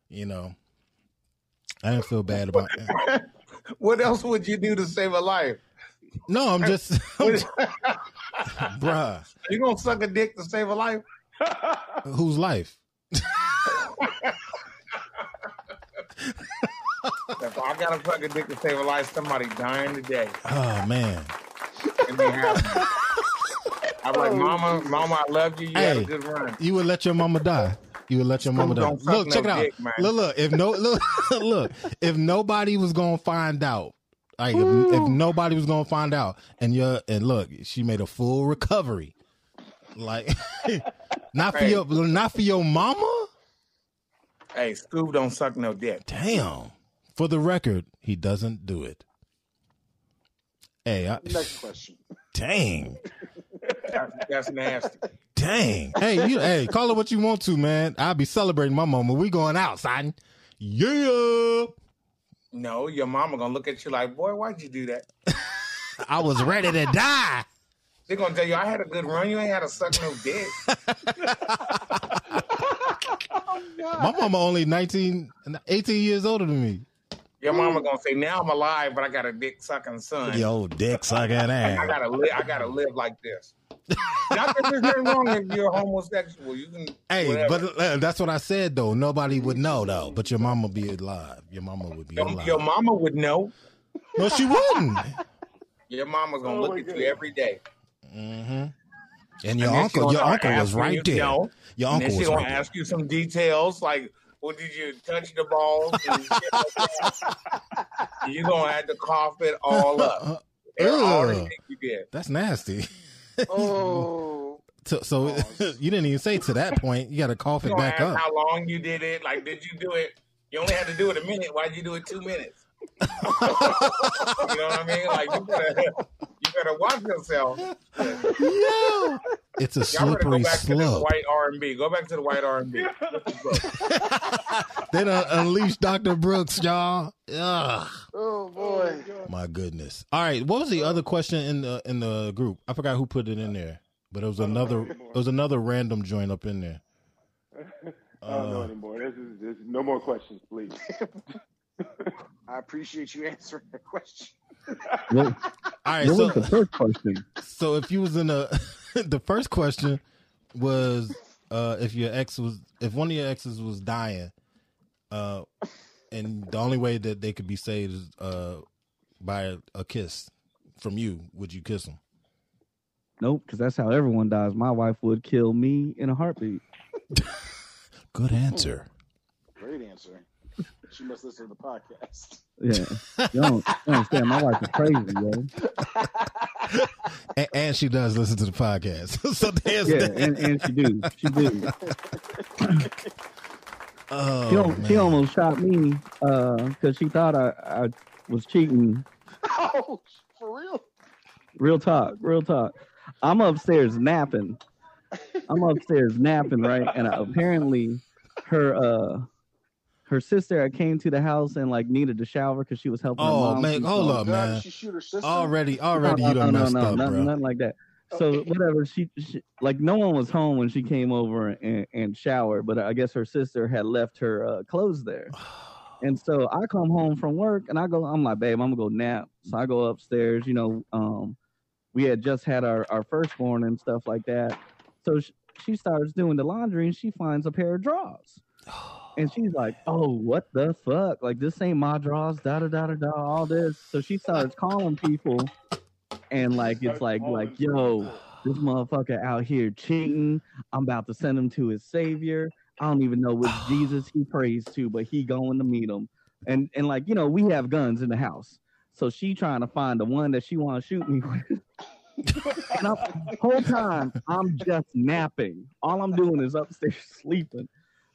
you know. I didn't feel bad about that. what else would you do to save a life? No, I'm just, bruh. You gonna suck a dick to save a life? Whose life? If I gotta suck a dick to save a life, somebody dying today. Oh man. And they have- I'm like, Mama, Mama, I love you. You had a good run. you would let your mama die. You would let your mama die. Look, check no it out. dick, man. look, look. If no, look, look. If nobody was gonna find out, like if, if nobody was gonna find out, and you're and look, she made a full recovery. Like, not for your, not for your mama. Hey, Scoob don't suck no dick. Damn. For the record, he doesn't do it. Hey, I, Next question. dang. That's, that's nasty. Dang. Hey, you hey, call it what you want to, man. I'll be celebrating my moment. We going out, son. Yeah. No, your mama gonna look at you like, boy, why'd you do that? I was ready to die. They gonna tell you, I had a good run. You ain't had to suck no dick. My mama only 19, 18 years older than me. Your mama gonna say, now I'm alive, but I got a dick sucking son. Yo, dick sucking ass. I gotta live. I gotta live like this. Not that there's nothing wrong if you're homosexual. You can. Hey, whatever. but uh, that's what I said though. Nobody would know though, but your mama be alive. Your mama would be your, alive. your mama would know. No, she wouldn't. Your mama's gonna Oh look at God. you every day. Mm-hmm. And your And uncle, your uncle was right you, there. No. Your and uncle then she gonna right there. ask you some details like, well, did you touch the balls? And shit like that. you gonna have to cough it all up. And all the Ugh. things you. That's nasty. Oh, So, so oh, you didn't even say to that point. You got to cough You it back up. how long you did it? Like, did you do it? You only had to do it a minute. Why'd you do it two minutes? you know what I mean? Like, you better, you better watch yourself. Yo, it's a Y'all better go slippery back to slope. white R and B. Go back to the white R and B. They done unleashed Dr. Brooks, y'all. Ugh. oh boy. My goodness. All right, what was the other question in the in the group? I forgot who put it in there, but it was another it was another random joint up in there. I don't know Uh, anymore. This is, this is no more questions, please. I appreciate you answering the question. What, All right, what so was the first question? so if you was in a the first question was uh if your ex was if one of your exes was dying uh and the only way that they could be saved is uh by a, a kiss from you would you kiss them Nope, because that's how everyone dies. My wife would kill me in a heartbeat. good answer Great answer. She must listen to the podcast. Yeah, you don't, you don't understand. My wife is crazy, yo. and, and she does listen to the podcast so there's Yeah, that. and, and she do, she do. oh she, al- she almost shot me because she thought I, I was cheating. Oh, for real? Real talk, real talk. I'm upstairs napping. I'm upstairs napping, right? And apparently, her uh, her sister came to the house and like needed to shower because she was helping. her oh mom. man She hold up man she shoot her sister? already already no, you no, done no, messed no, up nothing, bro nothing like that. So whatever, she, she like no one was home when she came over and, and showered, but I guess her sister had left her uh, clothes there. And so I come home from work and I go, I'm like, babe, I'm gonna go nap. So I go upstairs, you know, um, we had just had our, our firstborn and stuff like that. So she, she starts doing the laundry and she finds a pair of drawers. And she's like, "Oh, what the fuck? Like this ain't my draws. Da da da da da. All this. So she starts calling people, and like it's like like yo, this motherfucker out here cheating. I'm about to send him to his savior. I don't even know which Jesus he prays to, but he going to meet him. And and like you know, we have guns in the house, so she trying to find the one that she want to shoot me with. and I'm, whole time I'm just napping. All I'm doing is upstairs sleeping.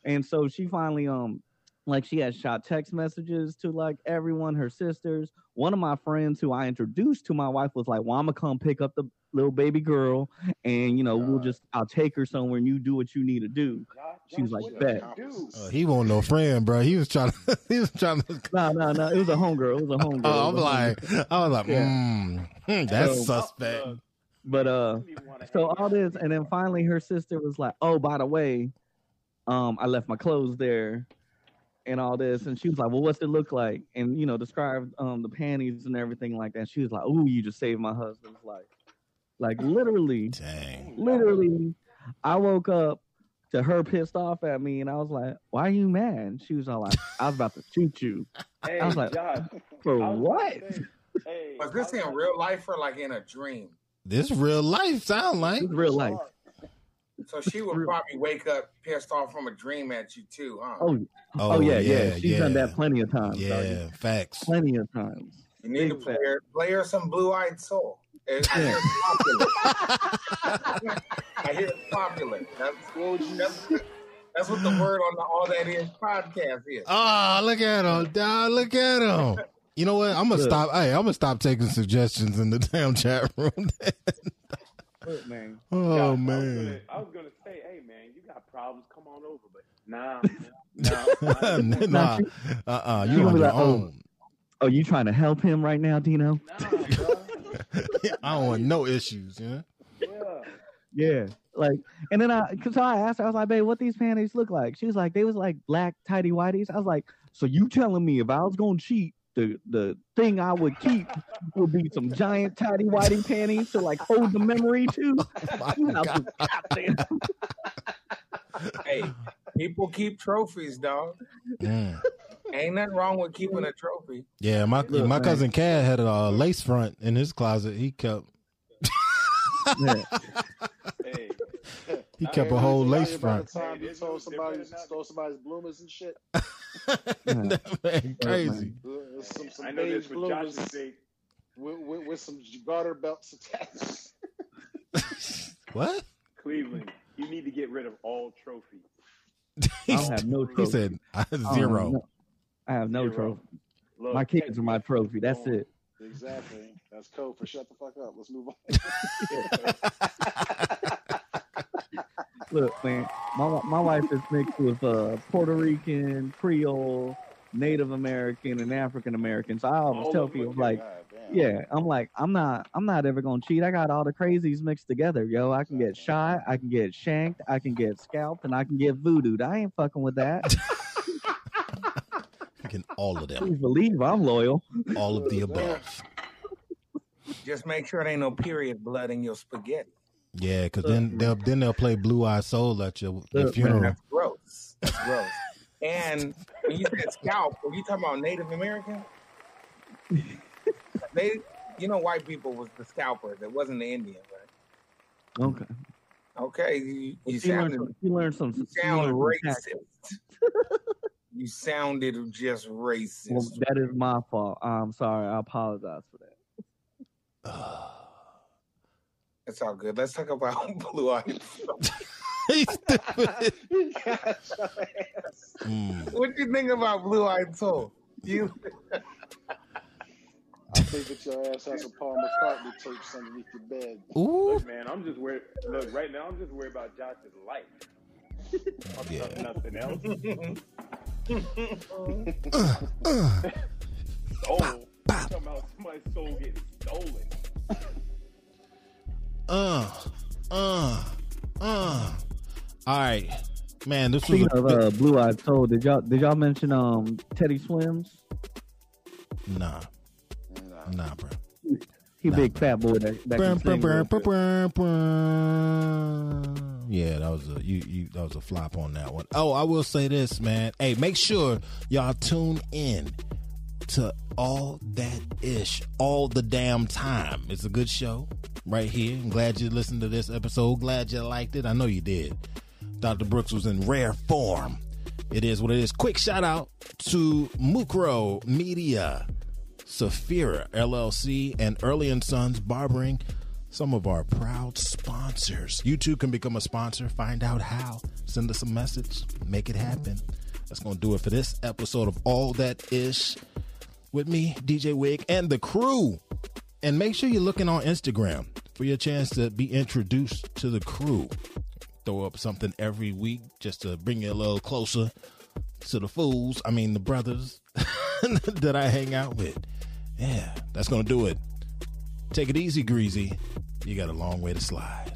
And so she finally um like she had shot text messages to like everyone, her sisters, one of my friends who I introduced to my wife was like, "Well, I'm gonna come pick up the little baby girl, and you know, we'll just I'll take her somewhere, and you do what you need to do." She was like, "Bet." Uh, he won't no friend, bro. He was trying to. He was trying to. No, no, no. It was a homegirl. It was a homegirl. Oh, I'm a like, homegirl. I was like, Yeah. mm, hmm, that's So- suspect. But uh, so all this, and then finally her sister was like, "Oh, by the way, um, I left my clothes there." And all this, and she was like, "Well, what's it look like?" And you know, described um the panties and everything like that. She was like, "Ooh, you just saved my husband's life." Like literally, Dang. literally, I woke up to her pissed off at me, and I was like, "Why are you mad?" She was all like, "I was about to shoot you." Hey, I was like, Josh, "For was what?" gonna say, hey, Was this in real life or like in a dream? This real life sound like It's real life. So she would probably wake up pissed off from a dream at you too, huh? Oh, oh, oh yeah, yeah, She's done that plenty of times. Yeah, doggy. facts. plenty of times. You need to Big play her, play her some Blue Eyed Soul. It- I hear it's popular. I hear it's popular. That's, that's, that's what the word on the All That Ish podcast is. Oh, look at him, dog. Look at him. You know what? I'm gonna Look. stop. Hey, I'm gonna stop taking suggestions in the damn chat room. Look, man. oh Josh, I was man. gonna- I was gonna say, hey man, you got problems, come on over, but nah, nah, nah, uh, uh She you gonna on your like, oh, own. Oh, you trying to help him right now, Dino? I don't want no issues. yeah. know? Yeah. Like, and then I, cause I asked her, I was like, babe, what these panties look like? She was like, they was like black tidy whities. I was like, so you telling me if I was gonna cheat, the the thing I would keep would be some giant tidy whitey panties to like hold the memory to. I was like, Hey, people keep trophies, dog. Mm. Ain't nothing wrong with keeping a trophy. Yeah, my Look, my man. cousin Cad had a uh, lace front in his closet. He kept hey, he kept a whole lace front. time you told somebody stole somebody's bloomers and shit. Man, crazy. Uh, Some, some I know this beige for Josh's sake. with, with, with some garter belts attached. What? Cleveland, you need to get rid of all trophies. I don't have no He said I have zero. no- I have no Zero. trophy. Look, My kids are my trophy. That's it. Exactly. That's code for shut the fuck up. Let's move on. Look, man, my my wife is mixed with uh, Puerto Rican, Creole, Native American, and African American. So I always All tell people like, God yeah, I'm like, I'm not, I'm not ever gonna cheat. I got all the crazies mixed together, yo. I can get shot, I can get shanked, I can get scalped, and I can get voodooed. I ain't fucking with that. Fucking all of them. Please believe I'm loyal. All of the above. Just make sure there ain't no period blood in your spaghetti. Yeah, because then they'll then they'll play Blue Eyed Soul at your, your funeral. That's gross. That's gross. And when you said scalp, were you talking about Native American? They, you know, white people was the scalpers. It wasn't the Indians, right? Okay. Okay, you, you You learned some. You learned some. you you sound learned some tactics. racist. you sounded just racist. Well, that is my fault. I'm sorry. I apologize for that. Ah. It's all good. Let's talk about Blue Eyed. Mm. what do you think about Blue Eyed Soul? You I think that your ass has some Paul McCartney tapes underneath your bed. Ooh. Look, man, I'm just worried. Look, right now, I'm just worried about Josh's life. Yeah. Nothing else. Uh, uh. Soul. Talking about somebody's soul getting stolen. Uh, uh, uh. All right, man. This was Speaking a of uh, Blue Eyed Soul, did y'all did y'all mention um Teddy Swims? nah, nah, bro. He big fat boy that, that Brr, can sing brr, real brr, good. brr, brr. Yeah, that was a you, you. That was a flop on that one. Oh, I will say this, man. Hey, make sure y'all tune in to all that ish all the damn time. It's a good show right here. I'm glad you listened to this episode. Glad you liked it. I know you did. Dr. Brooks was in rare form. It is what it is. Quick shout out to Mukro Media, Saphira LLC, and Early and Sons Barbering, some of our proud sponsors. You too can become a sponsor. Find out how. Send us a message. Make it happen. That's going to do it for this episode of All That Ish. With me, DJ Wig, and the crew. And make sure you're looking on Instagram for your chance to be introduced to the crew. Throw up something every week just to bring you a little closer to the fools, I mean, the brothers that I hang out with. Yeah, that's going to do it. Take it easy, Greasy. You got a long way to slide.